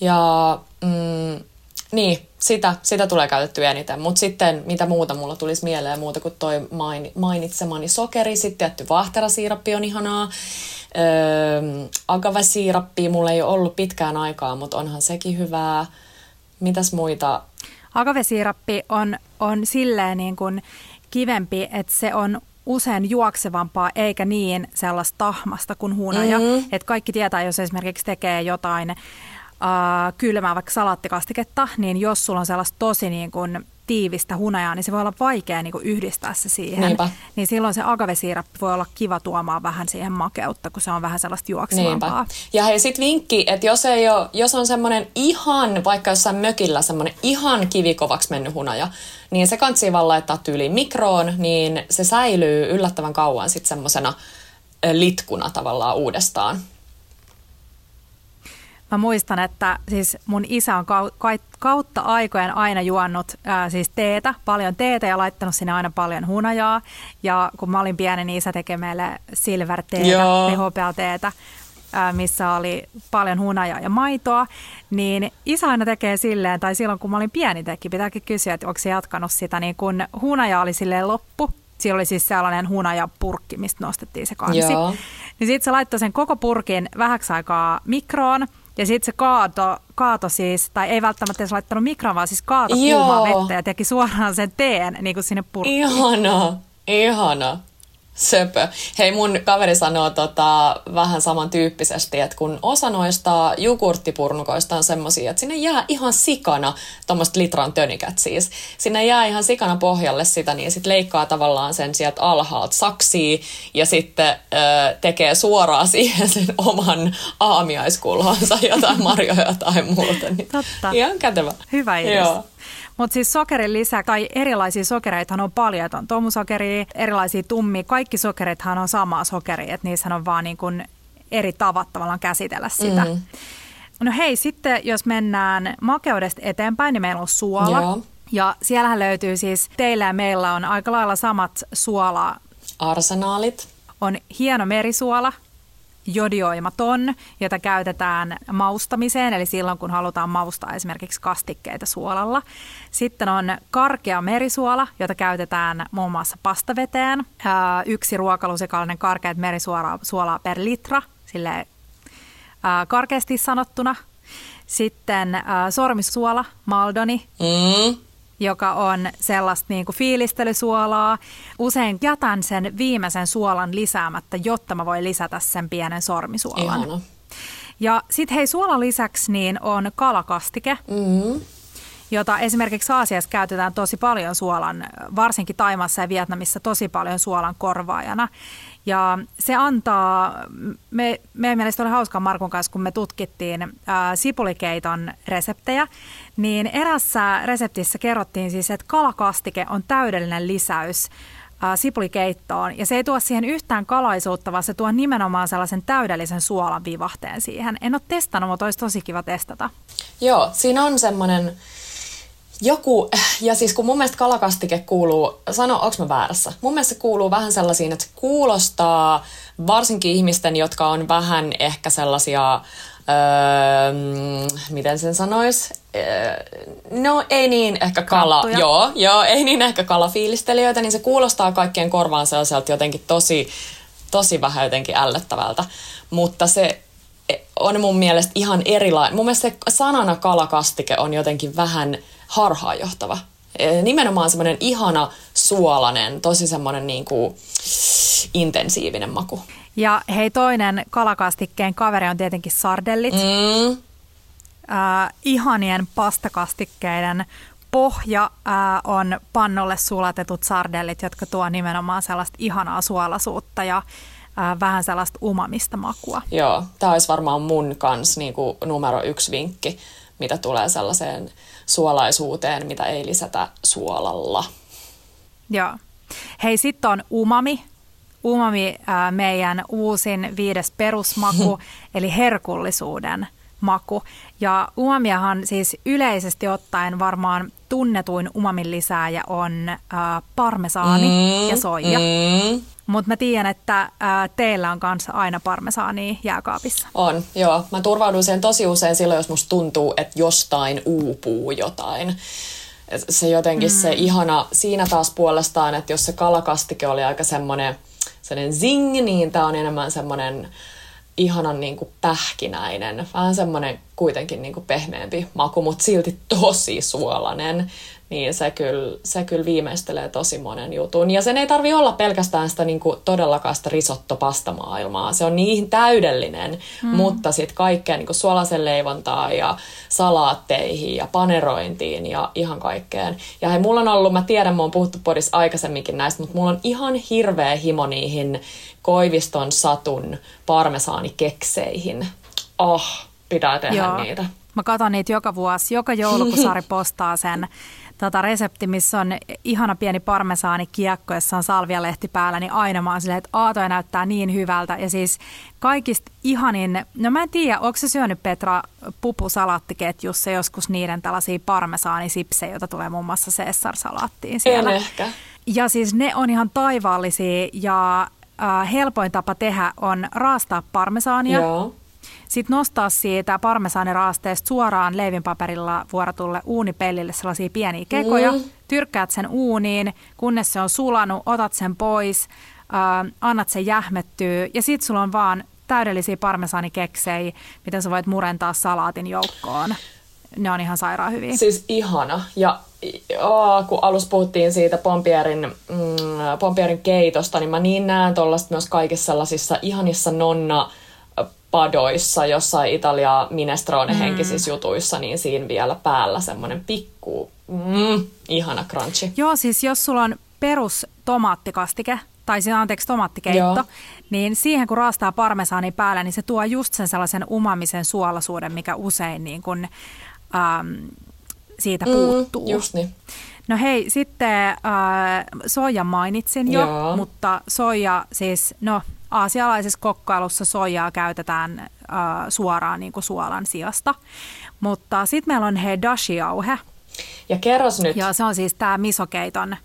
Ja mm, niin, sitä, sitä tulee käytettyä eniten. Mutta sitten mitä muuta mulla tulisi mieleen muuta kuin toi main, mainitsemani sokeri. Sitten tietty vaahterasiirappi on ihanaa. Öö, agavesiirappi mulla ei ole ollut pitkään aikaa, mutta onhan sekin hyvää. Mitäs muita Agavesiirappi on, on silleen niin kuin kivempi, että se on usein juoksevampaa eikä niin sellaista tahmasta kuin hunaja. Mm-hmm. Että kaikki tietää, jos esimerkiksi tekee jotain äh, kylmää vaikka salaattikastiketta, niin jos sulla on sellaista tosi niin kuin tiivistä hunajaa, niin se voi olla vaikea niin kuin yhdistää se siihen. Niinpä. Niin silloin se agavesiirappi voi olla kiva tuomaan vähän siihen makeutta, kun se on vähän sellaista juoksevampaa. Ja hei, sit vinkki, että jos, ei ole, jos on semmoinen ihan, vaikka jossain mökillä semmoinen ihan kivikovaksi mennyt hunaja, niin se kansi vaan laittaa tyyliin mikroon, niin se säilyy yllättävän kauan sitten semmoisena litkuna tavallaan uudestaan. Mä muistan, että siis mun isä on kautta aikojen aina juonnut ää, siis teetä, paljon teetä ja laittanut sinne aina paljon hunajaa. Ja kun mä olin pieni, niin isä tekee meille silver teetä, teetä, missä oli paljon hunajaa ja maitoa. Niin isä aina tekee silleen, tai silloin kun mä olin pieni teki, pitääkin kysyä, että onko se jatkanut sitä, niin kun hunaja oli silleen loppu, siellä oli siis sellainen hunajapurkki, mistä nostettiin se kansi. Joo. Niin sitten se laittoi sen koko purkin vähäksi aikaa mikroon ja sitten se kaato, kaato siis, tai ei välttämättä edes laittanut mikroon, vaan siis kaato kuumaa vettä ja teki suoraan sen teen niin kuin sinne purkkiin. Ihana, ihana. Söpö. Hei, mun kaveri sanoo tota, vähän samantyyppisesti, että kun osa noista jogurttipurnukoista on semmosia, että sinne jää ihan sikana, tuommoista litran tönikät siis, sinne jää ihan sikana pohjalle sitä, niin sit leikkaa tavallaan sen sieltä alhaalta saksiin ja sitten ö, tekee suoraan siihen sen oman aamiaiskulhonsa, jotain marjoja tai muuta. Niin Totta. Ihan kätevä. Hyvä idea. Joo. Mutta siis sokerin lisäksi, tai erilaisia sokereita on paljon, että on tomusokeria, erilaisia tummia, kaikki sokerithan on samaa sokeria, että niissä on vaan niin kuin eri tavat tavallaan käsitellä sitä. Mm. No hei, sitten jos mennään makeudesta eteenpäin, niin meillä on suola. Joo. Ja siellähän löytyy siis, teillä ja meillä on aika lailla samat suola... Arsenaalit. On hieno merisuola, jodioimaton, jota käytetään maustamiseen, eli silloin kun halutaan maustaa esimerkiksi kastikkeita suolalla. Sitten on karkea merisuola, jota käytetään muun muassa pastaveteen. Yksi ruokalusikallinen karkeat merisuolaa per litra, sille karkeasti sanottuna. Sitten sormissuola, maldoni. Mm. Joka on sellaista niin kuin fiilistelysuolaa. Usein jätän sen viimeisen suolan lisäämättä, jotta mä voin lisätä sen pienen sormisuolan. Ihana. Ja sitten hei, suolan lisäksi niin on kalakastike. Mm. jota esimerkiksi Aasiassa käytetään tosi paljon suolan, varsinkin Taimassa ja Vietnamissa tosi paljon suolan korvaajana. Ja se antaa, me, meidän mielestä oli hauskaa Markun kanssa, kun me tutkittiin ää, sipulikeiton reseptejä, niin erässä reseptissä kerrottiin siis, että kalakastike on täydellinen lisäys ää, sipulikeittoon. Ja se ei tuo siihen yhtään kalaisuutta, vaan se tuo nimenomaan sellaisen täydellisen suolan vivahteen siihen. En ole testannut, mutta olisi tosi kiva testata. Joo, siinä on semmoinen joku, ja siis kun mun mielestä kalakastike kuuluu, sano, onko mä väärässä? Mun mielestä se kuuluu vähän sellaisiin, että kuulostaa varsinkin ihmisten, jotka on vähän ehkä sellaisia, öö, miten sen sanois? Öö, no ei niin ehkä kala, Kanttuja. joo, joo, ei niin ehkä kalafiilistelijöitä, niin se kuulostaa kaikkien korvaan sellaiselta jotenkin tosi, tosi vähän jotenkin ällöttävältä. Mutta se on mun mielestä ihan erilainen. Mun mielestä se sanana kalakastike on jotenkin vähän harhaanjohtava. Eh, Nimenomaan semmoinen ihana, suolainen, tosi semmoinen niin kuin intensiivinen maku. Ja hei, toinen kalakastikkeen kaveri on tietenkin sardellit. Mm. Mm, Äh, ihanien pastakastikkeiden pohja äh, on pannolle sulatetut sardellit, jotka tuo nimenomaan sellaista ihanaa suolaisuutta ja äh, vähän sellaista umamista makua. joo, tämä olisi varmaan mun kans niin kuin numero yksi vinkki, mitä tulee sellaiseen suolaisuuteen, mitä ei lisätä suolalla. Joo. Hei, sitten on umami. Umami äh, meidän uusin viides perusmaku, eli herkullisuuden maku. Ja umamiahan siis yleisesti ottaen varmaan tunnetuin umamin lisääjä on äh, parmesaani mm, ja soija. Mm. Mutta mä tiedän, että äh, teillä on kanssa aina parmesaania jääkaapissa. on, joo. Mä turvaudun siihen tosi usein silloin, jos musta tuntuu, että jostain uupuu jotain. Et Se jotenkin mm. se ihana, siinä taas puolestaan, että jos se kalakastike oli aika semmoinen, semmoinen zing, niin tää on enemmän semmoinen ihanan niin kuin pähkinäinen, vähän semmoinen kuitenkin niin kuin pehmeämpi maku, mutta silti tosi suolainen. Niin se kyllä, se kyllä viimeistelee tosi monen jutun. Ja sen ei tarvi olla pelkästään sitä niin kuin todellakaan sitä risottopastamaailmaa. Se on niin täydellinen, mm. mutta sitten kaikkea niin kuin suolaisen leivontaa ja salaatteihin ja panerointiin ja ihan kaikkeen. Ja hei, mulla on ollut, mä tiedän, mä oon puhuttu podissa aikaisemminkin näistä, mutta mulla on ihan hirveä himo niihin Koiviston satun parmesaanikkekseihin. Oh, pitää tehdä Joo. niitä. Mä katson niitä joka vuosi. Joka joulu, kun Sari postaa sen tota, resepti, missä on ihana pieni parmesaani kiekko, jossa on salvialehti päällä, niin aina mä oon silleen, että aatoja näyttää niin hyvältä. Ja siis kaikista ihanin, no mä en tiedä, onko se syönyt Petra pupusalattiketjussa joskus niiden tällaisia parmesaanisipsejä, joita tulee muun muassa Caesar-salaattiin siellä. En ehkä. Ja siis ne on ihan taivaallisia ja äh, helpoin tapa tehdä on raastaa parmesaania. Joo. Sitten nostaa siitä parmesaaniraasteesta suoraan leivinpaperilla vuoratulle uunipellille sellaisia pieniä kekoja. Mm. Tyrkkäät sen uuniin, kunnes se on sulanut, otat sen pois, äh, annat sen jähmettyä ja sitten sulla on vaan täydellisiä parmesaanikeksejä, mitä sä voit murentaa salaatin joukkoon. Ne on ihan sairaan hyviä. Siis ihana. Ja oh, kun alussa puhuttiin siitä Pompierin, mm, Pompierin keitosta, niin mä niin näen tuollaista myös kaikissa sellaisissa ihanissa nonna padoissa, jossain Italia minestrone henkisissä jutuissa, niin siinä vielä päällä semmoinen pikku, mm, ihana crunchy. Joo, siis jos sulla on perus tomaattikastike, tai siis anteeksi tomaattikeitto, Joo. niin siihen kun raastaa parmesaani päälle, niin se tuo just sen sellaisen umamisen suolaisuuden, mikä usein niin kun, ähm, siitä puuttuu. Mm, just niin. No hei, sitten äh, soijan mainitsin jo, Joo. mutta soija siis, no aasialaisessa kokkailussa soijaa käytetään äh, suoraan niin kuin suolan sijasta. Mutta sitten meillä on hei dashi-jauhe, Ja kerros nyt. ja se on siis tämä misokeiton,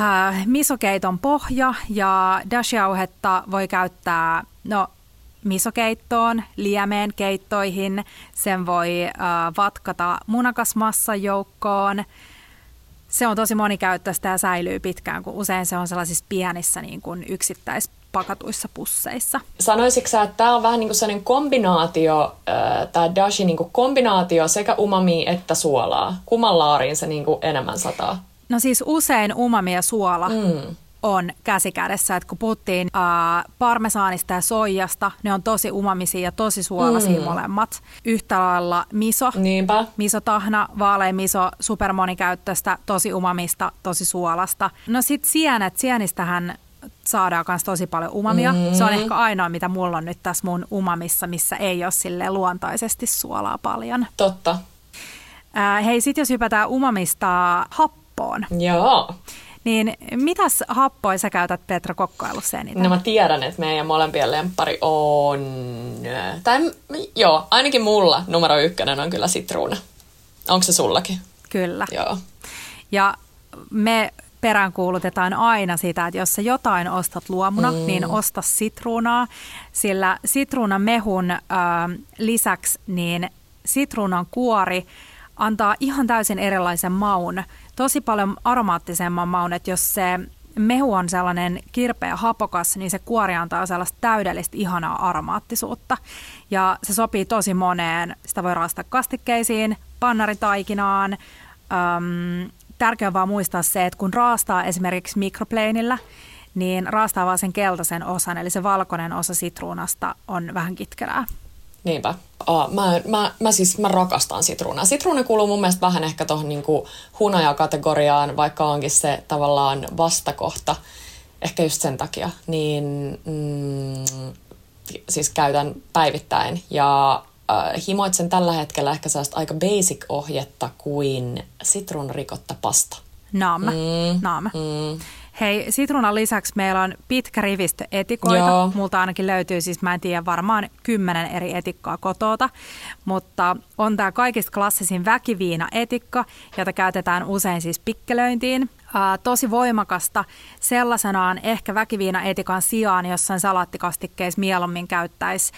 äh, misokeiton pohja ja dashi-jauhetta voi käyttää, no misokeittoon, liemeen keittoihin, sen voi äh, vatkata munakasmassan joukkoon, se on tosi monikäyttöistä ja säilyy pitkään, kun usein se on sellaisissa pienissä niin kuin yksittäispakatuissa pusseissa. Sanoisitko sä, että tämä on vähän niin kuin sellainen kombinaatio, tämä dashi niin kuin kombinaatio sekä umami että suolaa? Kumman laariin se niin kuin enemmän sataa? No siis usein umami ja suola mm on käsikädessä. Että kun puhuttiin ää, parmesaanista ja soijasta, ne on tosi umamisia ja tosi suolaisia mm. molemmat. Yhtä lailla miso, Niinpä. misotahna, vaalea miso, supermonikäyttöistä, tosi umamista, tosi suolasta. No sit sienet, sienistähän saadaan myös tosi paljon umamia. Mm. Se on ehkä ainoa, mitä mulla on nyt tässä mun umamissa, missä ei ole sille luontaisesti suolaa paljon. Totta. Ää, hei, sit jos hypätään umamista happoon. Joo. Niin mitäs happoja sä käytät Petra kokkailussa eniten? No mä tiedän, että meidän molempien lempari on... Tai, joo, ainakin mulla numero ykkönen on kyllä sitruuna. Onko se sullakin? Kyllä. Joo. Ja me peräänkuulutetaan aina sitä, että jos sä jotain ostat luomuna, mm. niin osta sitruunaa, sillä sitruunan mehun äh, lisäksi niin sitruunan kuori antaa ihan täysin erilaisen maun tosi paljon aromaattisemman maun, että jos se mehu on sellainen kirpeä hapokas, niin se kuori antaa sellaista täydellistä ihanaa aromaattisuutta. Ja se sopii tosi moneen. Sitä voi raastaa kastikkeisiin, pannaritaikinaan. Öm, tärkeää on vaan muistaa se, että kun raastaa esimerkiksi mikropleinillä, niin raastaa vaan sen keltaisen osan, eli se valkoinen osa sitruunasta on vähän kitkerää. Niinpä. Oh, mä, mä, mä, siis mä rakastan sitruunaa. Sitruuna kuuluu mun mielestä vähän ehkä tuohon niinku hunajakategoriaan, vaikka onkin se tavallaan vastakohta. Ehkä just sen takia. Niin mm, siis käytän päivittäin. Ja äh, himoitsen tällä hetkellä ehkä sellaista aika basic-ohjetta kuin sitruunarikotta pasta. Naam. Mm, Naam. Mm. Hei, sitruunan lisäksi meillä on pitkä rivistö etikoita. Joo. Multa ainakin löytyy siis, mä en tiedä, varmaan kymmenen eri etikkaa kotota. Mutta on tämä kaikista klassisin väkiviina-etikka, jota käytetään usein siis pikkelöintiin. Ää, tosi voimakasta sellaisenaan ehkä väkiviina-etikan sijaan jossain salaattikastikkeissa mieluummin käyttäisi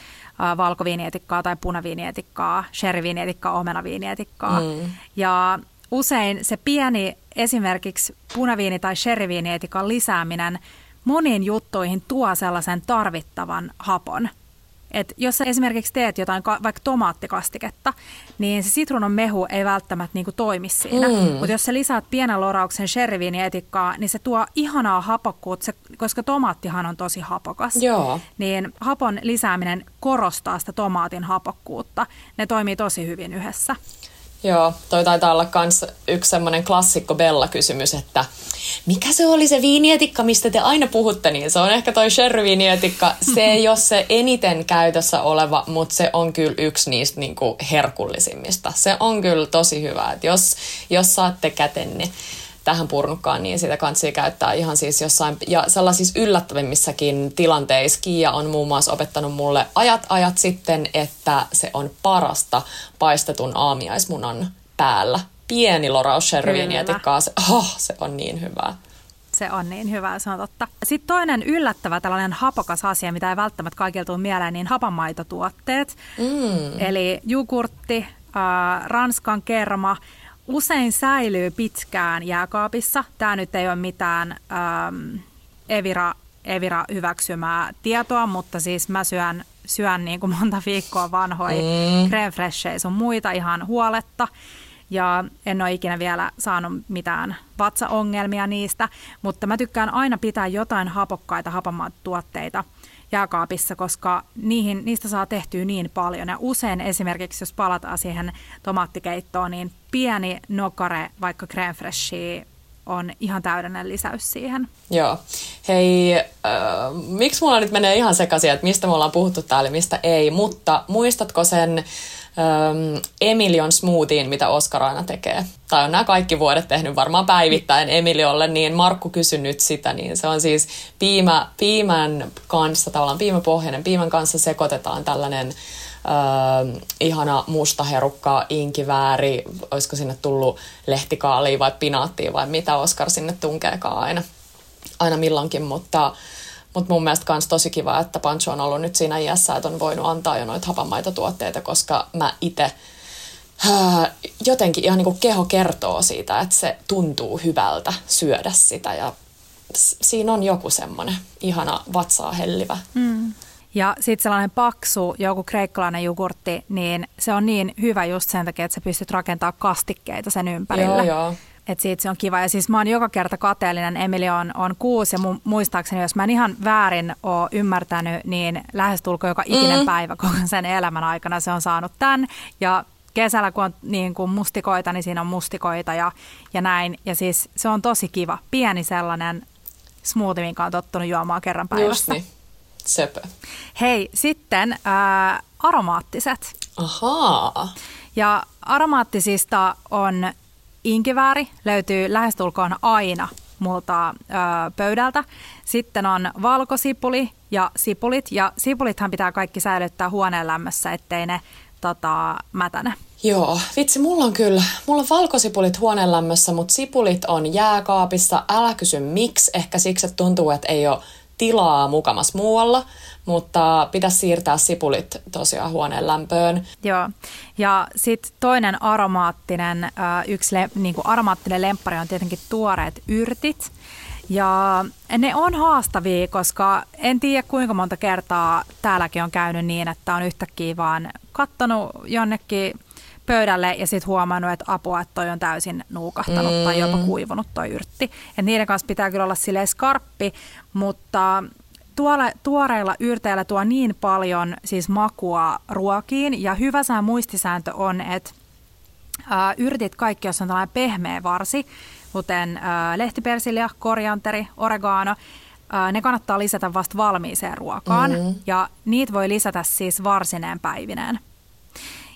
valkoviinietikkaa tai punaviinietikkaa, sherryviinietikkaa, omenaviinietikkaa. Mm. Ja usein se pieni esimerkiksi punaviini- tai sherryviinietikan lisääminen moniin juttuihin tuo sellaisen tarvittavan hapon. Et jos sä esimerkiksi teet jotain vaikka tomaattikastiketta, niin se sitruunan mehu ei välttämättä niinku toimi siinä. Mm. Mutta jos sä lisäät pienen lorauksen sherryviinietikkaa, niin se tuo ihanaa hapokkuutta, koska tomaattihan on tosi hapokas. Joo. Niin hapon lisääminen korostaa sitä tomaatin hapokkuutta. Ne toimii tosi hyvin yhdessä. Joo, toi taitaa olla kans yksi semmoinen klassikko Bella-kysymys, että mikä se oli se viinietikka, mistä te aina puhutte, niin se on ehkä toi sherry-viinietikka. Se ei ole se eniten käytössä oleva, mutta se on kyllä yksi niistä niinku herkullisimmista. Se on kyllä tosi hyvä, että jos, jos saatte kätenne tähän purnukkaan, niin sitä kansi käyttää ihan siis jossain, ja sellaisissa yllättävimmissäkin tilanteissa. Kiia on muun muassa opettanut mulle ajat ajat sitten, että se on parasta paistetun aamiaismunan päällä. Pieni loraus sherryviinietikkaa, se, oh, se on niin hyvää. Se on niin hyvä, se on totta. Sitten toinen yllättävä tällainen hapokas asia, mitä ei välttämättä kaikilta tule mieleen, niin hapanmaitotuotteet. Mm. Eli jogurtti, äh, ranskan kerma, usein säilyy pitkään jääkaapissa. Tämä nyt ei ole mitään ähm, Evira, Evira hyväksymää tietoa, mutta siis mä syön, syön niin kuin monta viikkoa vanhoja mm. creme freshejä sun muita ihan huoletta. Ja en ole ikinä vielä saanut mitään vatsaongelmia niistä, mutta mä tykkään aina pitää jotain hapokkaita hapamaat tuotteita jääkaapissa, koska niihin, niistä saa tehtyä niin paljon. Ja usein esimerkiksi, jos palataan siihen tomaattikeittoon, niin pieni nokare, vaikka crème freshia, on ihan täydellinen lisäys siihen. Joo. Hei, äh, miksi mulla nyt menee ihan sekaisin, että mistä me ollaan puhuttu täällä, mistä ei, mutta muistatko sen ähm, Emilion smoothien, mitä Oskar aina tekee. Tai on nämä kaikki vuodet tehnyt varmaan päivittäin Emiliolle, niin Markku kysyi nyt sitä, niin se on siis piimä, piimän kanssa, tavallaan piimäpohjainen, piimän kanssa sekoitetaan tällainen äh, ihana musta herukka, inkivääri, olisiko sinne tullut lehtikaalia vai pinaattia vai mitä Oskar sinne tunkeekaan aina, aina milloinkin, mutta mutta mun mielestä kans tosi kiva, että Pancho on ollut nyt siinä iässä, että on voinut antaa jo noita hapanmaitotuotteita, koska mä itse jotenkin ihan niin kuin keho kertoo siitä, että se tuntuu hyvältä syödä sitä ja siinä on joku semmoinen ihana vatsaa hellivä. Mm. Ja sitten sellainen paksu, joku kreikkalainen jogurtti, niin se on niin hyvä just sen takia, että sä pystyt rakentamaan kastikkeita sen ympärille. Joo, joo. Et siitä se on kiva. Ja siis mä oon joka kerta kateellinen. Emili on, on kuusi ja mu- muistaakseni, jos mä en ihan väärin ole ymmärtänyt, niin lähestulko joka ikinen mm. päivä koko sen elämän aikana se on saanut tämän. Ja kesällä, kun on niin kuin mustikoita, niin siinä on mustikoita ja, ja näin. Ja siis se on tosi kiva. Pieni sellainen smoothie, minkä on tottunut juomaan kerran päivässä. Just niin. Söpö. Hei, sitten ää, aromaattiset. Ahaa. Ja aromaattisista on inkivääri, löytyy lähestulkoon aina multa ö, pöydältä. Sitten on valkosipuli ja sipulit. Ja sipulithan pitää kaikki säilyttää huoneen lämmössä, ettei ne tota, mätäne. Joo, vitsi, mulla on kyllä, mulla on valkosipulit huoneen lämmössä, mutta sipulit on jääkaapissa. Älä kysy miksi, ehkä siksi, että tuntuu, että ei ole tilaa mukamas muualla, mutta pitäisi siirtää sipulit tosiaan huoneen lämpöön. Joo, ja sitten toinen aromaattinen, yksi le, niin kuin aromaattinen lemppari on tietenkin tuoreet yrtit. Ja ne on haastavia, koska en tiedä kuinka monta kertaa täälläkin on käynyt niin, että on yhtäkkiä vaan kattonut jonnekin pöydälle ja sitten huomannut, että apua, että toi on täysin nuukahtanut mm. tai jopa kuivunut toi yrtti. Et niiden kanssa pitää kyllä olla silleen skarppi, mutta tuolla, tuoreilla yrteillä tuo niin paljon siis makua ruokiin ja hyvä sää muistisääntö on, että ää, yrtit kaikki, jos on tällainen pehmeä varsi, kuten ää, lehtipersilja, korianteri, oregano, ää, ne kannattaa lisätä vasta valmiiseen ruokaan mm-hmm. ja niitä voi lisätä siis varsineen päivineen.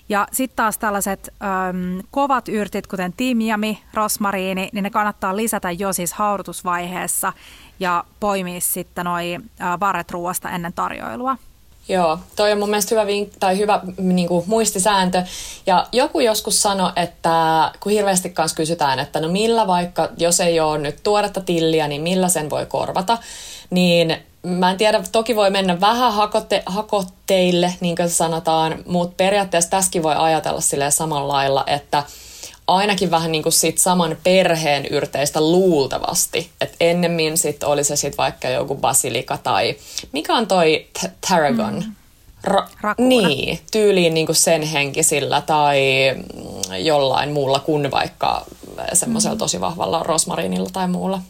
Ja sitten taas tällaiset äm, kovat yrtit, kuten timjami, rosmariini, niin ne kannattaa lisätä jo siis haudutusvaiheessa ja poimia sitten noi äh, varret ruoasta ennen tarjoilua. Joo, toi on mun mielestä hyvä, vink- tai hyvä niin kuin, muistisääntö. Ja joku joskus sanoi, että kun hirveästi kanssa kysytään, että no millä vaikka, jos ei ole nyt tuoretta tilliä, niin millä sen voi korvata, niin mä en tiedä, toki voi mennä vähän hakote, hakotteille, niin kuin sanotaan, mutta periaatteessa tässäkin voi ajatella sille samalla lailla, että ainakin vähän niin kuin sit saman perheen yrteistä luultavasti. Että ennemmin sit oli se sit vaikka joku basilika tai mikä on toi t- tarragon? Mm. Ra- niin, tyyliin niin kuin sen henkisillä tai jollain muulla kuin vaikka semmoisella mm. tosi vahvalla rosmarinilla tai muulla.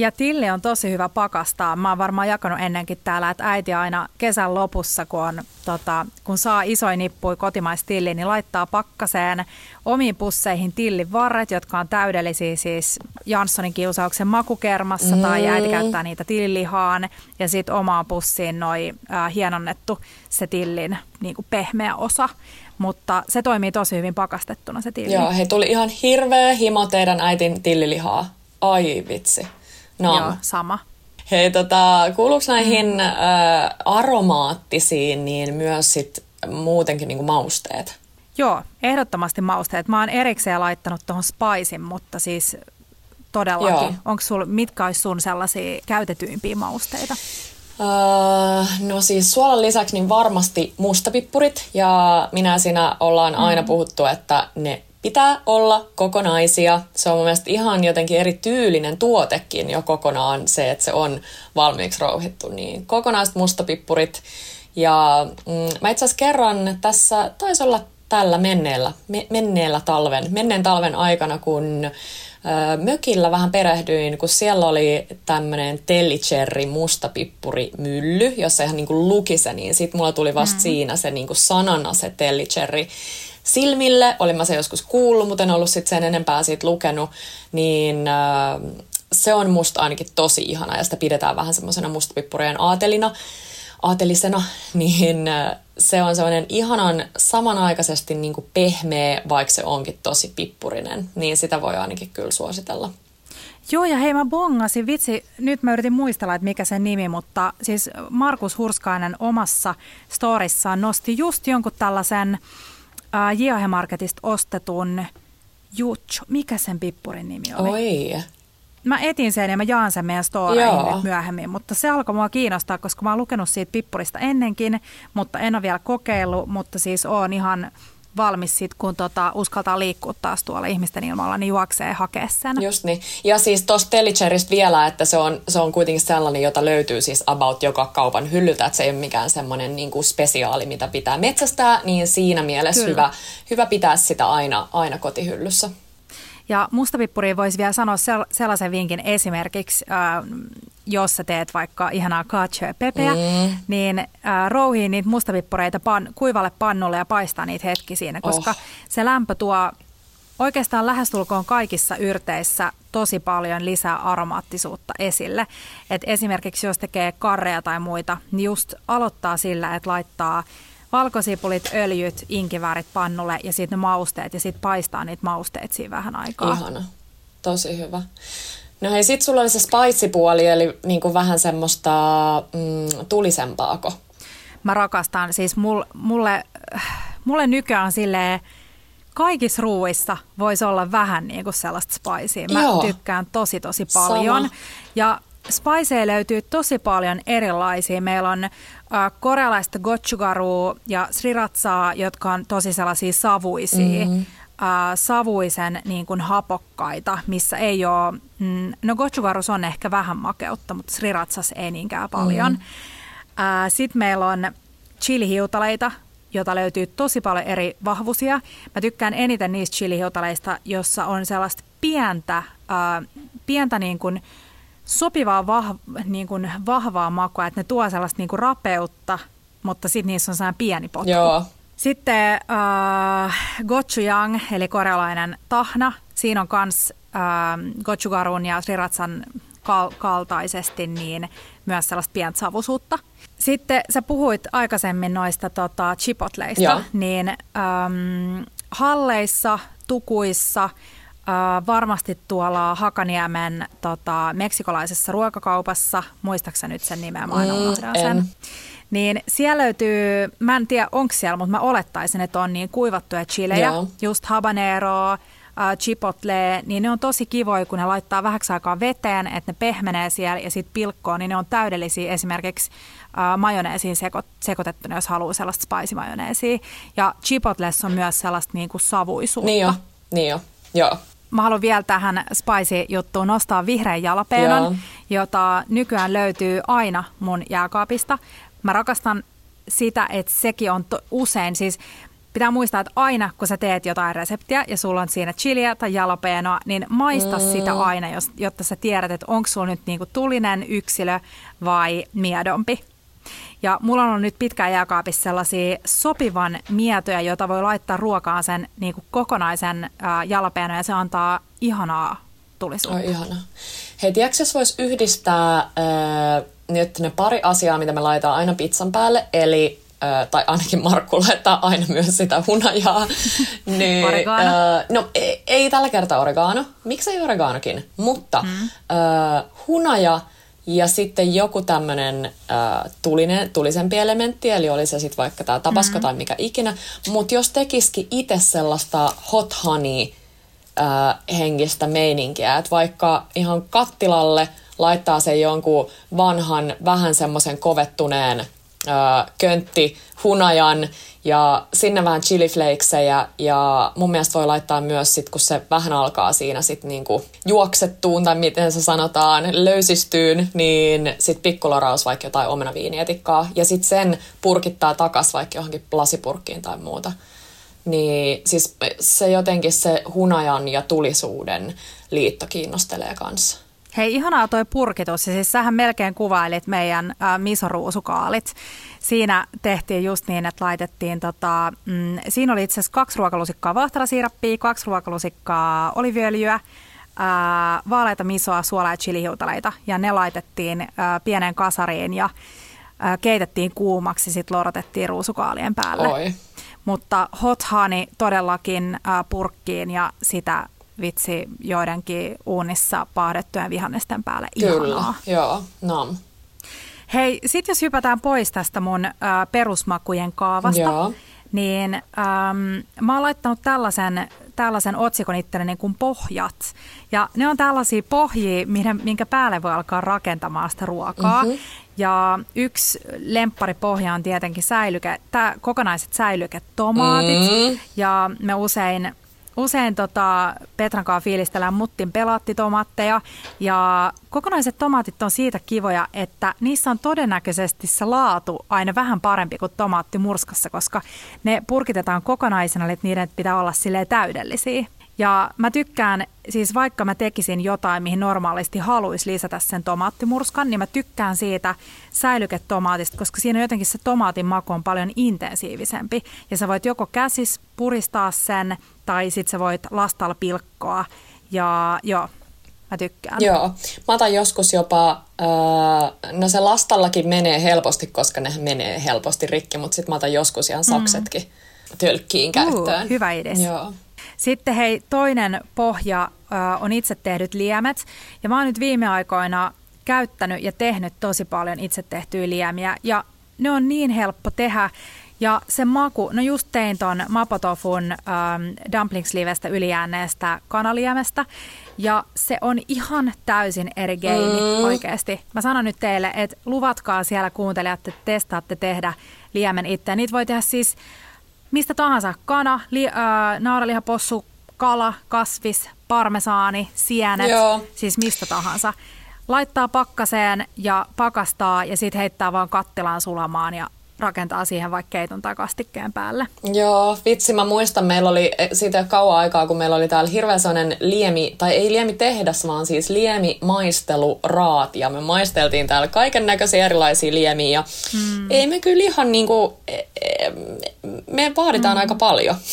Ja tilli on tosi hyvä pakastaa. Mä oon varmaan jakanut ennenkin täällä, että äiti aina kesän lopussa, kun, on, tota, kun saa isoin nippui kotimaistilli, niin laittaa pakkaseen omiin pusseihin tillin varret, jotka on täydellisiä siis Janssonin kiusauksen makukermassa mm. tai äiti käyttää niitä tillilihaan ja sitten omaan pussiin noi äh, hienonnettu se tillin niin kuin pehmeä osa mutta se toimii tosi hyvin pakastettuna se tilli. Joo, he tuli ihan hirveä himo teidän äitin tillilihaa. Ai vitsi. No. Joo, sama. Hei, tota, kuuluuko näihin mm. ä, aromaattisiin niin myös sit muutenkin niin kuin mausteet? Joo, ehdottomasti mausteet. Mä oon erikseen laittanut tuohon spaisin, mutta siis todellakin. Onko sul, mitkä olisi sun sellaisia käytetyimpiä mausteita? Uh, no siis suolan lisäksi niin varmasti mustapippurit ja minä siinä ollaan aina mm. puhuttu, että ne pitää olla kokonaisia. Se on mun mielestä ihan jotenkin eri tyylinen tuotekin jo kokonaan se, että se on valmiiksi rouhittu. Niin kokonaiset mustapippurit. Ja mm, mä itse asiassa kerran tässä, taisi olla tällä menneellä, me, menneellä talven, menneen talven aikana, kun ö, mökillä vähän perehdyin, kun siellä oli tämmöinen Tellicherry mustapippuri mylly, jossa ihan niin kuin luki se, niin sit mulla tuli vasta mm. siinä se niin kuin sanana se Tellicherry silmille. Olin mä se joskus kuullut, mutta en ollut sit sen enempää siitä lukenut. Niin äh, se on musta ainakin tosi ihana ja sitä pidetään vähän semmoisena mustapippurien aatelina, aatelisena. Niin äh, se on semmoinen ihanan samanaikaisesti niin kuin pehmeä, vaikka se onkin tosi pippurinen. Niin sitä voi ainakin kyllä suositella. Joo, ja hei mä bongasin, vitsi, nyt mä yritin muistella, että mikä sen nimi, mutta siis Markus Hurskainen omassa storissaan nosti just jonkun tällaisen äh, Jiahe Marketista ostetun Jutsu. Mikä sen pippurin nimi oli? Oi. Mä etin sen ja mä jaan sen meidän storeihin nyt myöhemmin, mutta se alkoi mua kiinnostaa, koska mä oon lukenut siitä pippurista ennenkin, mutta en ole vielä kokeillut, mutta siis oon ihan valmis sit, kun tota, uskaltaa liikkua taas tuolla ihmisten ilmalla, niin juoksee hakea sen. Just niin. Ja siis tuosta Delicheristä vielä, että se on, se on kuitenkin sellainen, jota löytyy siis about joka kaupan hyllyltä, että se ei ole mikään semmoinen niin kuin spesiaali, mitä pitää metsästää, niin siinä mielessä hyvä, hyvä pitää sitä aina, aina kotihyllyssä. Ja mustapippuriin voisi vielä sanoa sellaisen vinkin esimerkiksi, äh, jos sä teet vaikka ihanaa cacio pepeä, mm. niin äh, rouhii niitä mustapippureita pan, kuivalle pannulle ja paistaa niitä hetki siinä, koska oh. se lämpö tuo oikeastaan lähestulkoon kaikissa yrteissä tosi paljon lisää aromaattisuutta esille. Et esimerkiksi jos tekee karreja tai muita, niin just aloittaa sillä, että laittaa valkosipulit, öljyt, inkiväärit pannulle ja sitten ne mausteet ja sitten paistaa niitä mausteet siinä vähän aikaa. Ihana. Tosi hyvä. No hei, sit sulla oli se spicy-puoli, eli niin kuin vähän semmoista mm, tulisempaako? Mä rakastan, siis mulle, mulle, mulle nykyään silleen, kaikissa ruuissa voisi olla vähän niin kuin sellaista spicea. Mä Joo. tykkään tosi tosi paljon. Sama. Ja spiceja löytyy tosi paljon erilaisia. Meillä on äh, korealaista gochugarua ja sriratsaa, jotka on tosi sellaisia savuisia. Mm-hmm. Äh, savuisen niin kuin hapokkaita, missä ei ole, mm, no gochugarus on ehkä vähän makeutta, mutta sriratsas ei niinkään paljon. Mm-hmm. Äh, Sitten meillä on chilihiutaleita, jota löytyy tosi paljon eri vahvuisia. Mä tykkään eniten niistä chilihiutaleista, jossa on sellaista pientä, äh, pientä niin kuin, sopivaa vah, niin kuin vahvaa makua, että ne tuo sellaista niin kuin rapeutta, mutta sitten niissä on sellainen pieni potku. Joo. Sitten äh, gochujang, eli korealainen tahna. Siinä on myös äh, gochugarun ja sriratsan kal- kaltaisesti niin myös sellaista pientä savusuutta. Sitten sä puhuit aikaisemmin noista tota, chipotleista, Joo. niin ähm, halleissa, tukuissa – varmasti tuolla Hakaniemen tota, meksikolaisessa ruokakaupassa, muistaakseni nyt sen nimeä, mä mm, sen. Niin siellä löytyy, mä en tiedä onko siellä, mutta mä olettaisin, että on niin kuivattuja chilejä, Joo. just habanero, uh, chipotle, niin ne on tosi kivoja, kun ne laittaa vähäksi aikaa veteen, että ne pehmenee siellä ja sitten pilkkoon, niin ne on täydellisiä esimerkiksi uh, majoneesiin seko, sekoitettuna, jos haluaa sellaista spicy majoneesia. Ja chipotlessa on myös sellaista niin kuin savuisuutta. Niin jo, niin jo. Joo, Mä haluan vielä tähän spicy-juttuun nostaa vihreän jalapeenon, Joo. jota nykyään löytyy aina mun jääkaapista. Mä rakastan sitä, että sekin on to- usein, siis pitää muistaa, että aina kun sä teet jotain reseptiä ja sulla on siinä chiliä tai jalapeenoa, niin maista mm. sitä aina, jos, jotta sä tiedät, että onko sulla nyt niinku tulinen yksilö vai miedompi. Ja mulla on nyt pitkään jääkaapissa sellaisia sopivan mietoja, joita voi laittaa ruokaan sen niin kuin kokonaisen ää, ja se antaa ihanaa tulisuutta. Oh, ihana. Hei, tiedätkö, jos voisi yhdistää äh, nyt ne pari asiaa, mitä me laitetaan aina pizzan päälle, eli tai ainakin Markku laittaa aina myös sitä hunajaa. niin, oregano? No ei, ei tällä kertaa oregano. Miksei oreganokin? Mutta mm. äh, hunaja ja sitten joku tämmöinen äh, tulinen, tulisempi elementti, eli oli se sitten vaikka tämä tapasko mm-hmm. tai mikä ikinä. Mutta jos tekisikin itse sellaista hot honey äh, henkistä meininkiä, että vaikka ihan kattilalle laittaa sen jonkun vanhan, vähän semmoisen kovettuneen köntti hunajan ja sinne vähän chiliflakesejä ja mun mielestä voi laittaa myös sit, kun se vähän alkaa siinä sit niinku juoksettuun tai miten se sanotaan, löysistyyn, niin sit pikkuloraus vaikka jotain omenaviinietikkaa ja sit sen purkittaa takas vaikka johonkin lasipurkkiin tai muuta. Niin siis se jotenkin se hunajan ja tulisuuden liitto kiinnostelee kanssa. Hei, ihanaa toi purkitus. Ja siis sähän melkein kuvailit meidän äh, misoruusukaalit. Siinä tehtiin just niin, että laitettiin, tota, mm, siinä oli itse asiassa kaksi ruokalusikkaa vahtarasiirappia, kaksi ruokalusikkaa oliviöljyä, äh, vaaleita misoa, suolaa ja chilihiutaleita. Ja ne laitettiin äh, pienen kasariin ja äh, keitettiin kuumaksi, sitten lorotettiin ruusukaalien päälle. Oi. Mutta hot honey todellakin äh, purkkiin ja sitä vitsi joidenkin uunissa paadettujen vihannesten päälle. Ihanaa. Kyllä, joo, nam. Hei, sit jos hypätään pois tästä mun äh, perusmakujen kaavasta, Joo. niin ähm, mä oon laittanut tällaisen, tällaisen otsikon itselleni kuin pohjat. Ja ne on tällaisia pohjia, minkä päälle voi alkaa rakentamaan sitä ruokaa. Mm-hmm. Ja yksi lempparipohja on tietenkin säilyke, tää, kokonaiset säilyketomaatit. Mm. Ja me usein usein tota, Petran kanssa fiilistellään muttin pelaattitomaatteja ja kokonaiset tomaatit on siitä kivoja, että niissä on todennäköisesti se laatu aina vähän parempi kuin tomaatti murskassa, koska ne purkitetaan kokonaisena, eli niiden pitää olla sille täydellisiä. Ja mä tykkään, siis vaikka mä tekisin jotain, mihin normaalisti haluaisi lisätä sen tomaattimurskan, niin mä tykkään siitä säilyketomaatista, koska siinä jotenkin se tomaatin maku on paljon intensiivisempi. Ja sä voit joko käsis puristaa sen, tai sit sä voit lastalla pilkkoa. Ja joo, mä tykkään. Joo, mä otan joskus jopa, äh, no se lastallakin menee helposti, koska ne menee helposti rikki, mutta sit mä otan joskus ihan saksetkin mm. tölkkiin käyttöön. Uh, hyvä idea. Joo. Sitten hei, toinen pohja on itse tehdyt liemet. Ja mä oon nyt viime aikoina käyttänyt ja tehnyt tosi paljon itse tehtyjä liemiä. Ja ne on niin helppo tehdä. Ja se maku, no just tein ton Mapotofun ähm, dumplingslivestä ylijääneestä kanaliemestä. Ja se on ihan täysin eri geimi mm. oikeasti. Mä sanon nyt teille, että luvatkaa siellä kuuntelijat, että testaatte tehdä liemen itse. Niitä voi tehdä siis mistä tahansa, kana, li, äh, naaralihapossu, kala, kasvis, parmesaani, sienet, Joo. siis mistä tahansa. Laittaa pakkaseen ja pakastaa ja sitten heittää vaan kattilaan sulamaan ja rakentaa siihen vaikka keiton tai kastikkeen päälle. Joo, vitsi, mä muistan, meillä oli eh, siitä kauan aikaa, kun meillä oli täällä hirveän sellainen liemi, tai ei liemi tehdas, vaan siis liemi maisteluraat, ja me maisteltiin täällä kaiken näköisiä erilaisia liemiä, ja mm. ei me kyllä ihan niinku, eh, eh, me vaaditaan mm. aika paljon.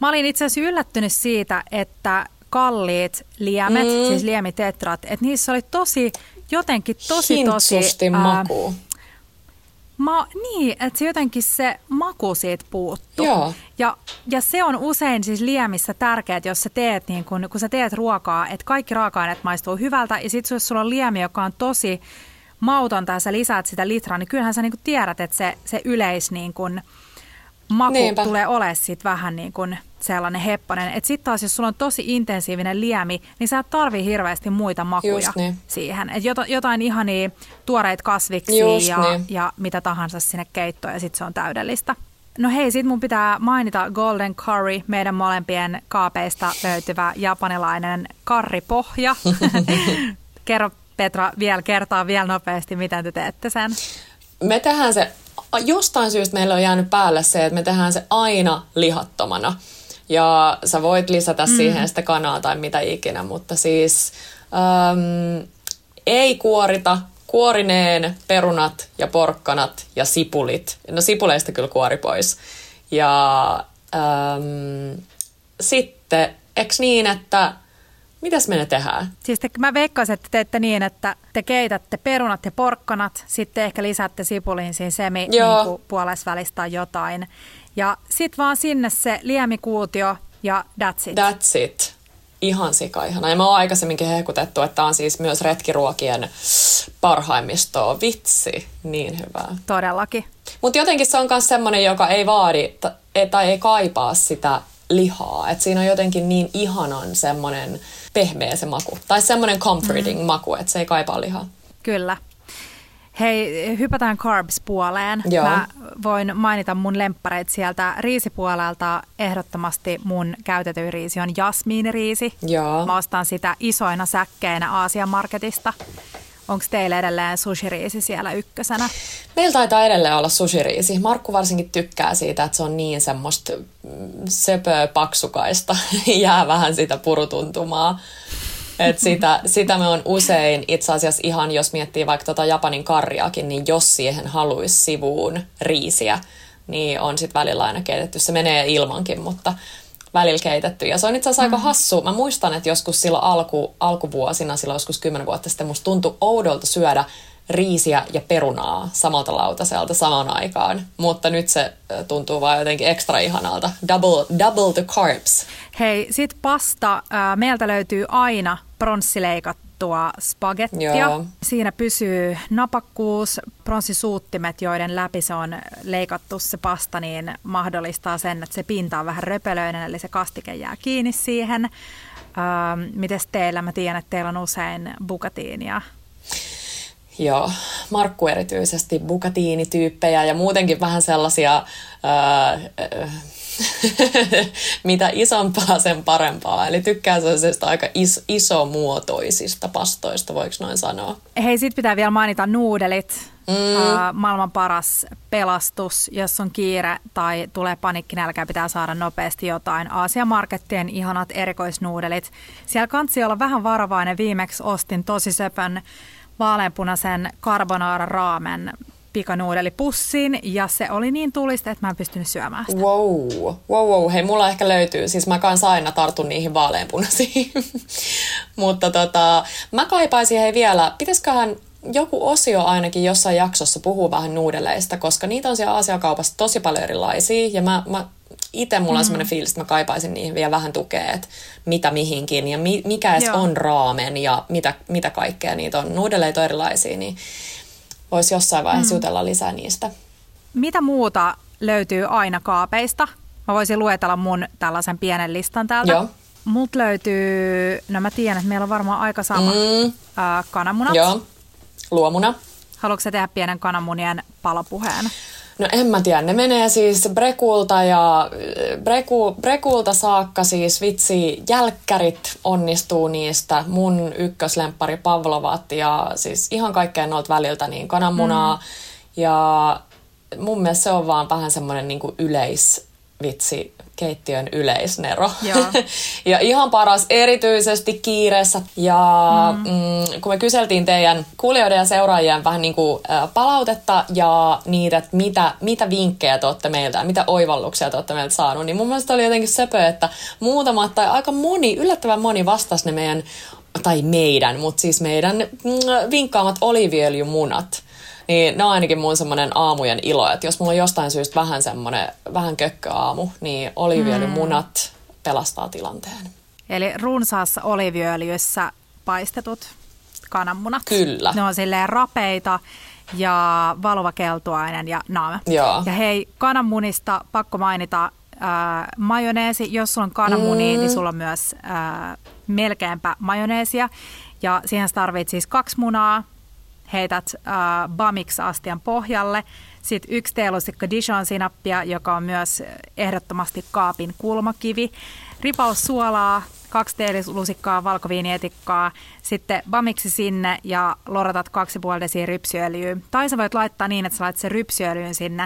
Mä olin itse asiassa yllättynyt siitä, että kalliit liemet, mm. siis liemitetrat, että niissä oli tosi, jotenkin tosi tosi... maku. Ma, niin, että se jotenkin se maku siitä puuttuu. Joo. Ja, ja se on usein siis liemissä tärkeää, jos sä teet, niin kun, kun sä teet ruokaa, että kaikki raaka-aineet maistuu hyvältä. Ja sitten jos sulla on liemi, joka on tosi mautonta ja sä lisäät sitä litraa, niin kyllähän sä niin tiedät, että se, se yleis niin kun, maku Niinpä. tulee olemaan vähän niin kuin sellainen hepponen. Että sitten taas, jos sulla on tosi intensiivinen liemi, niin sä et tarvii hirveästi muita makuja niin. siihen. Et jotain ihania tuoreita kasviksia ja, niin. ja mitä tahansa sinne keittoon ja sitten se on täydellistä. No hei, sit mun pitää mainita Golden Curry, meidän molempien kaapeista löytyvä japanilainen karripohja. Kerro Petra vielä kertaa vielä nopeasti, miten te teette sen. Me tehdään se, jostain syystä meillä on jäänyt päälle se, että me tehdään se aina lihattomana. Ja sä voit lisätä mm. siihen sitä kanaa tai mitä ikinä, mutta siis äm, ei kuorita, kuorineen perunat ja porkkanat ja sipulit. No sipuleista kyllä kuori pois. Ja äm, sitten, eks niin, että Mitäs me ne tehdään? Siis te, mä veikkaisin, että teette niin, että te keitätte perunat ja porkkanat, sitten ehkä lisäätte sipuliin siinä semi niin puolesvälistä jotain. Ja sitten vaan sinne se liemikuutio ja that's it. That's it. Ihan sika ihana. Ja mä oon aikaisemminkin hehkutettu, että on siis myös retkiruokien parhaimmistoa. Vitsi, niin hyvää. Todellakin. Mutta jotenkin se on myös semmoinen, joka ei vaadi tai ei kaipaa sitä lihaa. Et siinä on jotenkin niin ihanan semmoinen pehmeä se maku. Tai semmoinen comforting mm. maku, että se ei kaipaa lihaa. Kyllä. Hei, hypätään carbs-puoleen. Joo. Mä voin mainita mun lemppareit sieltä riisipuolelta. Ehdottomasti mun käytetyn riisi on jasmiiniriisi. Joo. Mä ostan sitä isoina säkkeinä Aasian marketista. Onko teillä edelleen sushiriisi siellä ykkösenä? Meillä taitaa edelleen olla sushiriisi. Markku varsinkin tykkää siitä, että se on niin semmoista mm, söpöä paksukaista. Jää vähän sitä purutuntumaa. Et sitä, sitä me on usein itse asiassa ihan, jos miettii vaikka tota Japanin karjaakin, niin jos siihen haluaisi sivuun riisiä, niin on sitten välillä aina keitetty. Se menee ilmankin, mutta välillä keitetty. Ja se on itse asiassa mm. aika hassu. Mä muistan, että joskus silloin alku, alkuvuosina, silloin joskus kymmenen vuotta sitten, musta tuntui oudolta syödä riisiä ja perunaa samalta lautaselta samaan aikaan. Mutta nyt se tuntuu vaan jotenkin ekstra ihanalta. Double, double the carbs. Hei, sit pasta. Meiltä löytyy aina pronssileikattu leikattua spagettia. Joo. Siinä pysyy napakkuus, pronssisuuttimet, joiden läpi se on leikattu se pasta, niin mahdollistaa sen, että se pinta on vähän röpelöinen, eli se kastike jää kiinni siihen. Ähm, mites teillä? Mä tiedän, että teillä on usein bukatiinia. Joo, Markku erityisesti bukatiinityyppejä ja muutenkin vähän sellaisia, ää, mitä isompaa sen parempaa. Eli tykkää sellaisista aika is, isomuotoisista pastoista, voiko noin sanoa. Hei, sit pitää vielä mainita nuudelit. Mm. Uh, maailman paras pelastus, jos on kiire tai tulee panikkinälkä pitää saada nopeasti jotain. Aasian Markettien ihanat erikoisnuudelit. Siellä kansi olla vähän varovainen. Viimeksi ostin tosi söpön vaaleanpunaisen carbonara raamen pikanuudelipussin ja se oli niin tulista, että mä en pystynyt syömään sitä. Wow, wow, wow. Hei, mulla ehkä löytyy, siis mä kanssa aina tartun niihin vaaleanpunaisiin. Mutta tota, mä kaipaisin hei vielä, pitäisiköhän joku osio ainakin jossain jaksossa puhuu vähän nuudeleista, koska niitä on siellä Aasiakaupassa tosi paljon erilaisia ja mä, mä itse mulla on mm. semmoinen fiilis, että mä kaipaisin niihin vielä vähän tukea, että mitä mihinkin ja mi, mikä edes on raamen ja mitä, mitä kaikkea niitä on. Nuudeleita on erilaisia, niin voisi jossain vaiheessa mm. jutella lisää niistä. Mitä muuta löytyy aina kaapeista? Mä voisin luetella mun tällaisen pienen listan täältä. Joo. Mut löytyy, no mä tiedän, että meillä on varmaan aika sama, mm. äh, kananmunat. Joo, luomuna. Haluatko tehdä pienen kananmunien palopuheen? No en mä tiedä, ne menee siis Brekulta ja Breku, Brekulta saakka siis vitsi, jälkkärit onnistuu niistä. Mun ykköslempari Pavlovat ja siis ihan kaikkea noilta väliltä niin kananmunaa. Mm. Ja mun mielestä se on vaan vähän semmoinen niin yleis vitsi keittiön yleisnero. ja ihan paras erityisesti kiireessä. Ja mm. Mm, kun me kyseltiin teidän kuulijoiden ja seuraajien vähän niin kuin, ä, palautetta ja niitä, että mitä, mitä vinkkejä te olette meiltä ja mitä oivalluksia te olette meiltä saanut, niin mun mielestä oli jotenkin söpö, että muutamat tai aika moni, yllättävän moni vastasi ne meidän tai meidän, mutta siis meidän mm, vinkkaamat oliviöljymunat. Niin ne on ainakin mun semmoinen aamujen ilo, että jos mulla on jostain syystä vähän semmoinen, vähän kökköaamu, niin oliviöljymunat mm. pelastaa tilanteen. Eli runsaassa oliviöljyssä paistetut kananmunat. Kyllä. Ne on silleen rapeita ja valuva keltuainen ja naame. Joo. Ja hei, kananmunista pakko mainita äh, majoneesi. Jos sulla on kananmuni, mm. niin sulla on myös äh, melkeinpä majoneesia. Ja siihen tarvitset siis kaksi munaa, heität äh, Bamix-astian pohjalle. Sitten yksi teelusikka Dijon-sinappia, joka on myös ehdottomasti kaapin kulmakivi. Ripaus suolaa, kaksi teelusikkaa valkoviinietikkaa, sitten bamiksi sinne ja loratat 2,5 desiä rypsyöljyä. Tai sä voit laittaa niin, että sä laitat sen rypsyöljyn sinne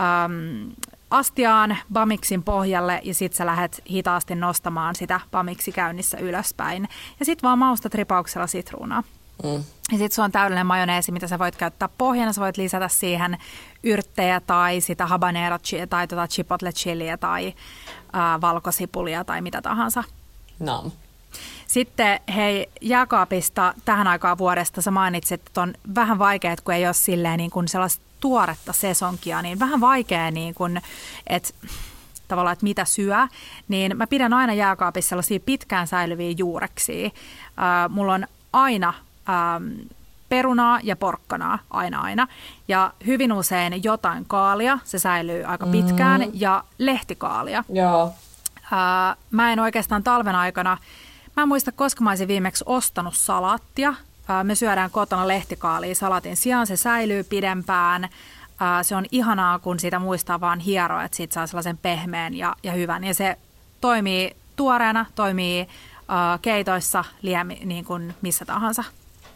ähm, astiaan bamiksin pohjalle ja sitten sä lähdet hitaasti nostamaan sitä bamiksi käynnissä ylöspäin. Ja sitten vaan maustat ripauksella sitruunaa. Mm. Ja sitten se on täydellinen majoneesi, mitä sä voit käyttää pohjana. Sä voit lisätä siihen yrttejä tai sitä habanero tai tota chipotle chiliä tai ää, valkosipulia tai mitä tahansa. No. Sitten hei, jääkaapista tähän aikaan vuodesta sä mainitsit, että on vähän vaikea, kun ei ole silleen niin kuin sellaista tuoretta sesonkia, niin vähän vaikea, niin kuin, että tavallaan, että mitä syö, niin mä pidän aina jääkaapissa sellaisia pitkään säilyviä juureksia. Äh, mulla on aina ähm, perunaa ja porkkanaa aina aina. Ja hyvin usein jotain kaalia, se säilyy aika pitkään, mm. ja lehtikaalia. Joo. Äh, mä en oikeastaan talven aikana, mä en muista koska mä olisin viimeksi ostanut salaattia. Äh, me syödään kotona lehtikaalia salatin sijaan, se säilyy pidempään. Äh, se on ihanaa, kun sitä muistaa vaan hieroa, että siitä saa sellaisen pehmeän ja, ja hyvän. Ja se toimii tuoreena, toimii äh, keitoissa, liemi, niin kuin missä tahansa.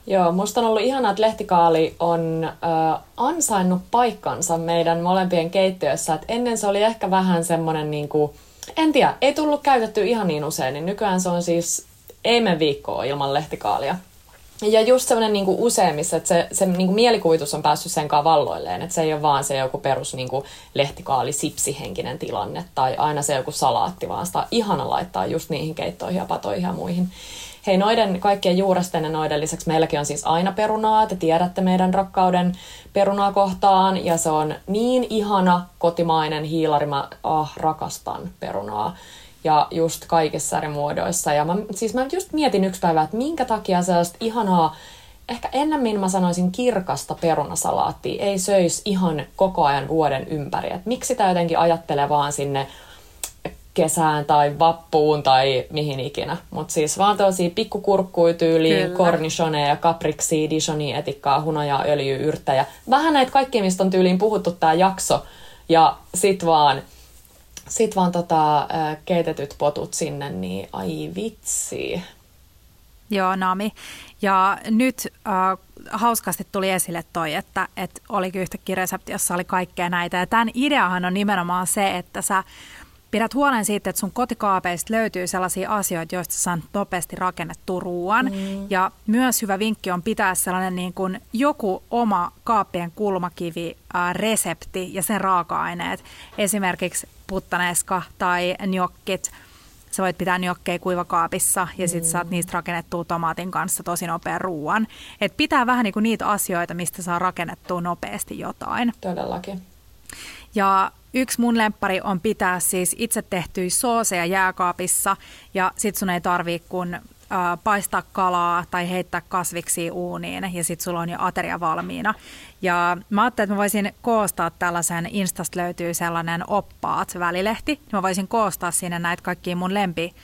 Joo, musta on ollut ihanaa, että lehtikaali on äh, ansainnut paikkansa meidän molempien keittiössä. Et ennen se oli ehkä vähän semmoinen, niin en tiedä, ei tullut käytetty ihan niin usein, niin nykyään se on siis ei mene viikkoa ilman lehtikaalia. Ja just semmoinen niin useimmissa, että se, se niin kuin mielikuvitus on päässyt sen kanssa valloilleen, että se ei ole vaan se joku perus niin kuin lehtikaali sipsihenkinen tilanne tai aina se joku salaatti, vaan sitä ihana laittaa just niihin keittoihin ja patoihin ja muihin. Hei, noiden kaikkien juuresten ja noiden lisäksi meilläkin on siis aina perunaa. Te tiedätte meidän rakkauden perunaa kohtaan ja se on niin ihana kotimainen hiilari. Mä ah, rakastan perunaa. ja just kaikissa eri muodoissa. Ja mä, siis mä just mietin yksi päivä, että minkä takia sellaista ihanaa, ehkä ennemmin mä sanoisin kirkasta perunasalaattia ei söisi ihan koko ajan vuoden ympäri. Et miksi sitä jotenkin ajattelee vaan sinne kesään tai vappuun tai mihin ikinä. Mutta siis vaan tosi pikkukurkkuja tyyliin, cornichoneja, capriksi, dijonia, etikkaa, hunajaa, öljyä, yrttejä. Vähän näitä kaikkia, mistä on tyyliin puhuttu tämä jakso. Ja sit vaan, sit vaan tota, keitetyt potut sinne, niin ai vitsi. Joo, Nami. Ja nyt äh, hauskasti tuli esille toi, että, että olikin yhtäkkiä resepti, jossa oli kaikkea näitä. Ja tämän ideahan on nimenomaan se, että sä pidät huolen siitä, että sun kotikaapeista löytyy sellaisia asioita, joista sä nopeasti rakennettu ruoan. Mm. Ja myös hyvä vinkki on pitää sellainen niin kuin joku oma kaappien kulmakivi äh, resepti ja sen raaka-aineet. Esimerkiksi puttaneska tai njokkit. Sä voit pitää njokkeja kuivakaapissa ja sitten mm. saat niistä rakennettua tomaatin kanssa tosi nopean ruoan. Et pitää vähän niin kuin niitä asioita, mistä saa rakennettua nopeasti jotain. Todellakin. Ja Yksi mun lemppari on pitää siis itse tehtyjä sooseja jääkaapissa ja sit sun ei tarvii kun paistaa kalaa tai heittää kasviksi uuniin ja sit sulla on jo ateria valmiina. Ja mä ajattelin, että mä voisin koostaa tällaisen, Instasta löytyy sellainen oppaat välilehti, mä voisin koostaa sinne näitä kaikkia mun lempi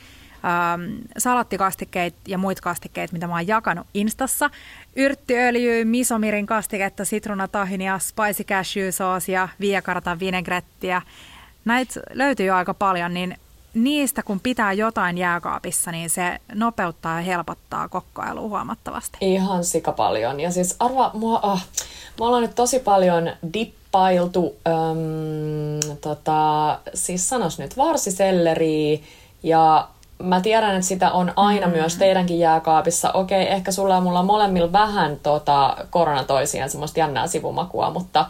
ähm, salattikastikkeet ja muita kastikkeet, mitä mä oon jakanut Instassa. Yrttiöljy, misomirin kastiketta, sitruunatahinia, spicy cashew soosia, viakartan vinegrettiä. Näitä löytyy jo aika paljon, niin niistä kun pitää jotain jääkaapissa, niin se nopeuttaa ja helpottaa kokkailua huomattavasti. Ihan sika paljon. Ja siis arva, mua, oh, mä ollaan nyt tosi paljon dippailtu, äm, tota, siis sanos nyt varsiselleri ja mä tiedän, että sitä on aina mm. myös teidänkin jääkaapissa. Okei, ehkä sulla ja mulla molemmilla vähän tota, koronatoisiaan semmoista jännää sivumakua, mutta,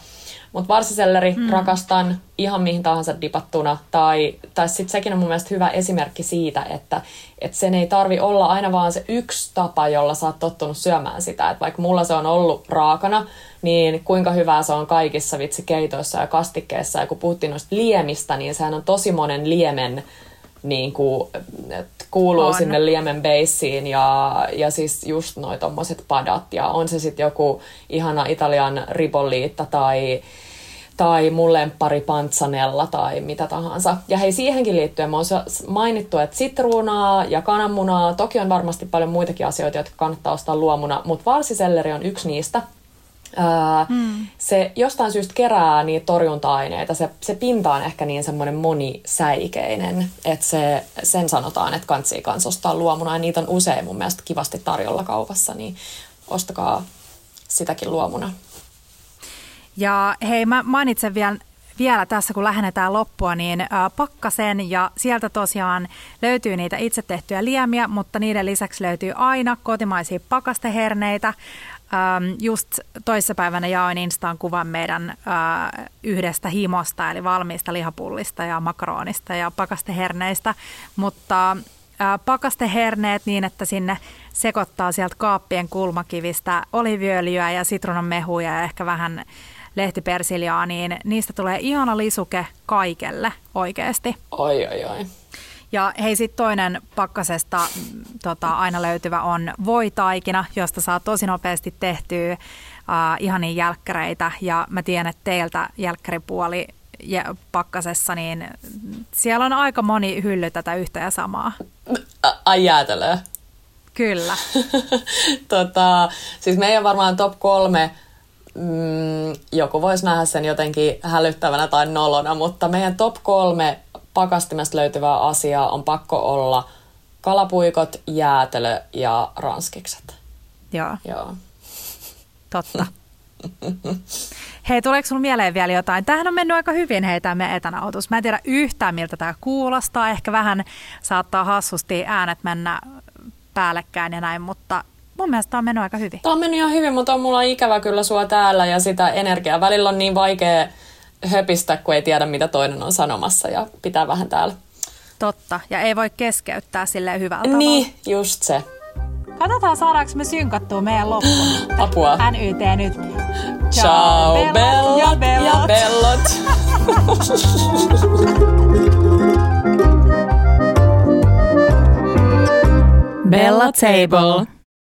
mutta varsiselleri mm. rakastan ihan mihin tahansa dipattuna. Tai, tai sitten sekin on mun mielestä hyvä esimerkki siitä, että, että sen ei tarvi olla aina vaan se yksi tapa, jolla sä oot tottunut syömään sitä. Että vaikka mulla se on ollut raakana, niin kuinka hyvää se on kaikissa vitsi keitoissa ja kastikkeissa. Ja kun puhuttiin noista liemistä, niin sehän on tosi monen liemen niin kuin, kuuluu on. sinne liemen beissiin ja, ja siis just noi tommoset padat ja on se sitten joku ihana Italian ribolliitta tai tai mun lemppari pantsanella tai mitä tahansa. Ja hei, siihenkin liittyen mä oon mainittu, että sitruunaa ja kananmunaa, toki on varmasti paljon muitakin asioita, jotka kannattaa ostaa luomuna, mutta varsiselleri on yksi niistä – mm. Se jostain syystä kerää niitä torjunta-aineita. Se, se pinta on ehkä niin semmoinen monisäikeinen, että se, sen sanotaan, että kantsii kanssa ostaa luomuna. Ja niitä on usein mun mielestä kivasti tarjolla kaupassa, niin ostakaa sitäkin luomuna. Ja hei, mä mainitsen vielä vielä tässä, kun lähennetään loppua, niin pakkasen ja sieltä tosiaan löytyy niitä itse tehtyjä liemiä, mutta niiden lisäksi löytyy aina kotimaisia pakasteherneitä. Ähm, just toissapäivänä jaoin Instaan kuvan meidän äh, yhdestä himosta, eli valmiista lihapullista ja makaronista ja pakasteherneistä, mutta äh, pakasteherneet niin, että sinne sekoittaa sieltä kaappien kulmakivistä oliviöljyä ja sitruunanmehuja ja ehkä vähän lehtipersiljaa, niin niistä tulee ihana lisuke kaikelle oikeasti. Oi, oi, oi. Ja hei, sitten toinen pakkasesta tota, aina löytyvä on voitaikina, josta saa tosi nopeasti tehtyä uh, ihania jälkkäreitä. Ja mä tiedän, että teiltä jälkkäripuoli ja pakkasessa, niin siellä on aika moni hylly tätä yhtä ja samaa. Ai jäätelöä. Kyllä. tota, siis meidän varmaan top kolme mm, joku voisi nähdä sen jotenkin hälyttävänä tai nolona, mutta meidän top kolme pakastimesta löytyvää asiaa on pakko olla kalapuikot, jäätelö ja ranskikset. Joo. Joo. Totta. Hei, tuleeko sinulla mieleen vielä jotain? Tähän on mennyt aika hyvin, hei, tämä meidän etänautus. Mä en tiedä yhtään, miltä tämä kuulostaa. Ehkä vähän saattaa hassusti äänet mennä päällekkäin ja näin, mutta mun mielestä tämä on mennyt aika hyvin. Tämä on mennyt ihan hyvin, mutta on mulla ikävä kyllä sua täällä ja sitä energiaa. Välillä on niin vaikea höpistä, kun ei tiedä, mitä toinen on sanomassa ja pitää vähän täällä. Totta, ja ei voi keskeyttää sille hyvällä tavalla. Niin, just se. Katsotaan saadaanko me synkattua meidän loppu. Apua. NYT nyt. Ciao, Ciao bellot, bellot ja bellot. Ja bellot. Bella Table.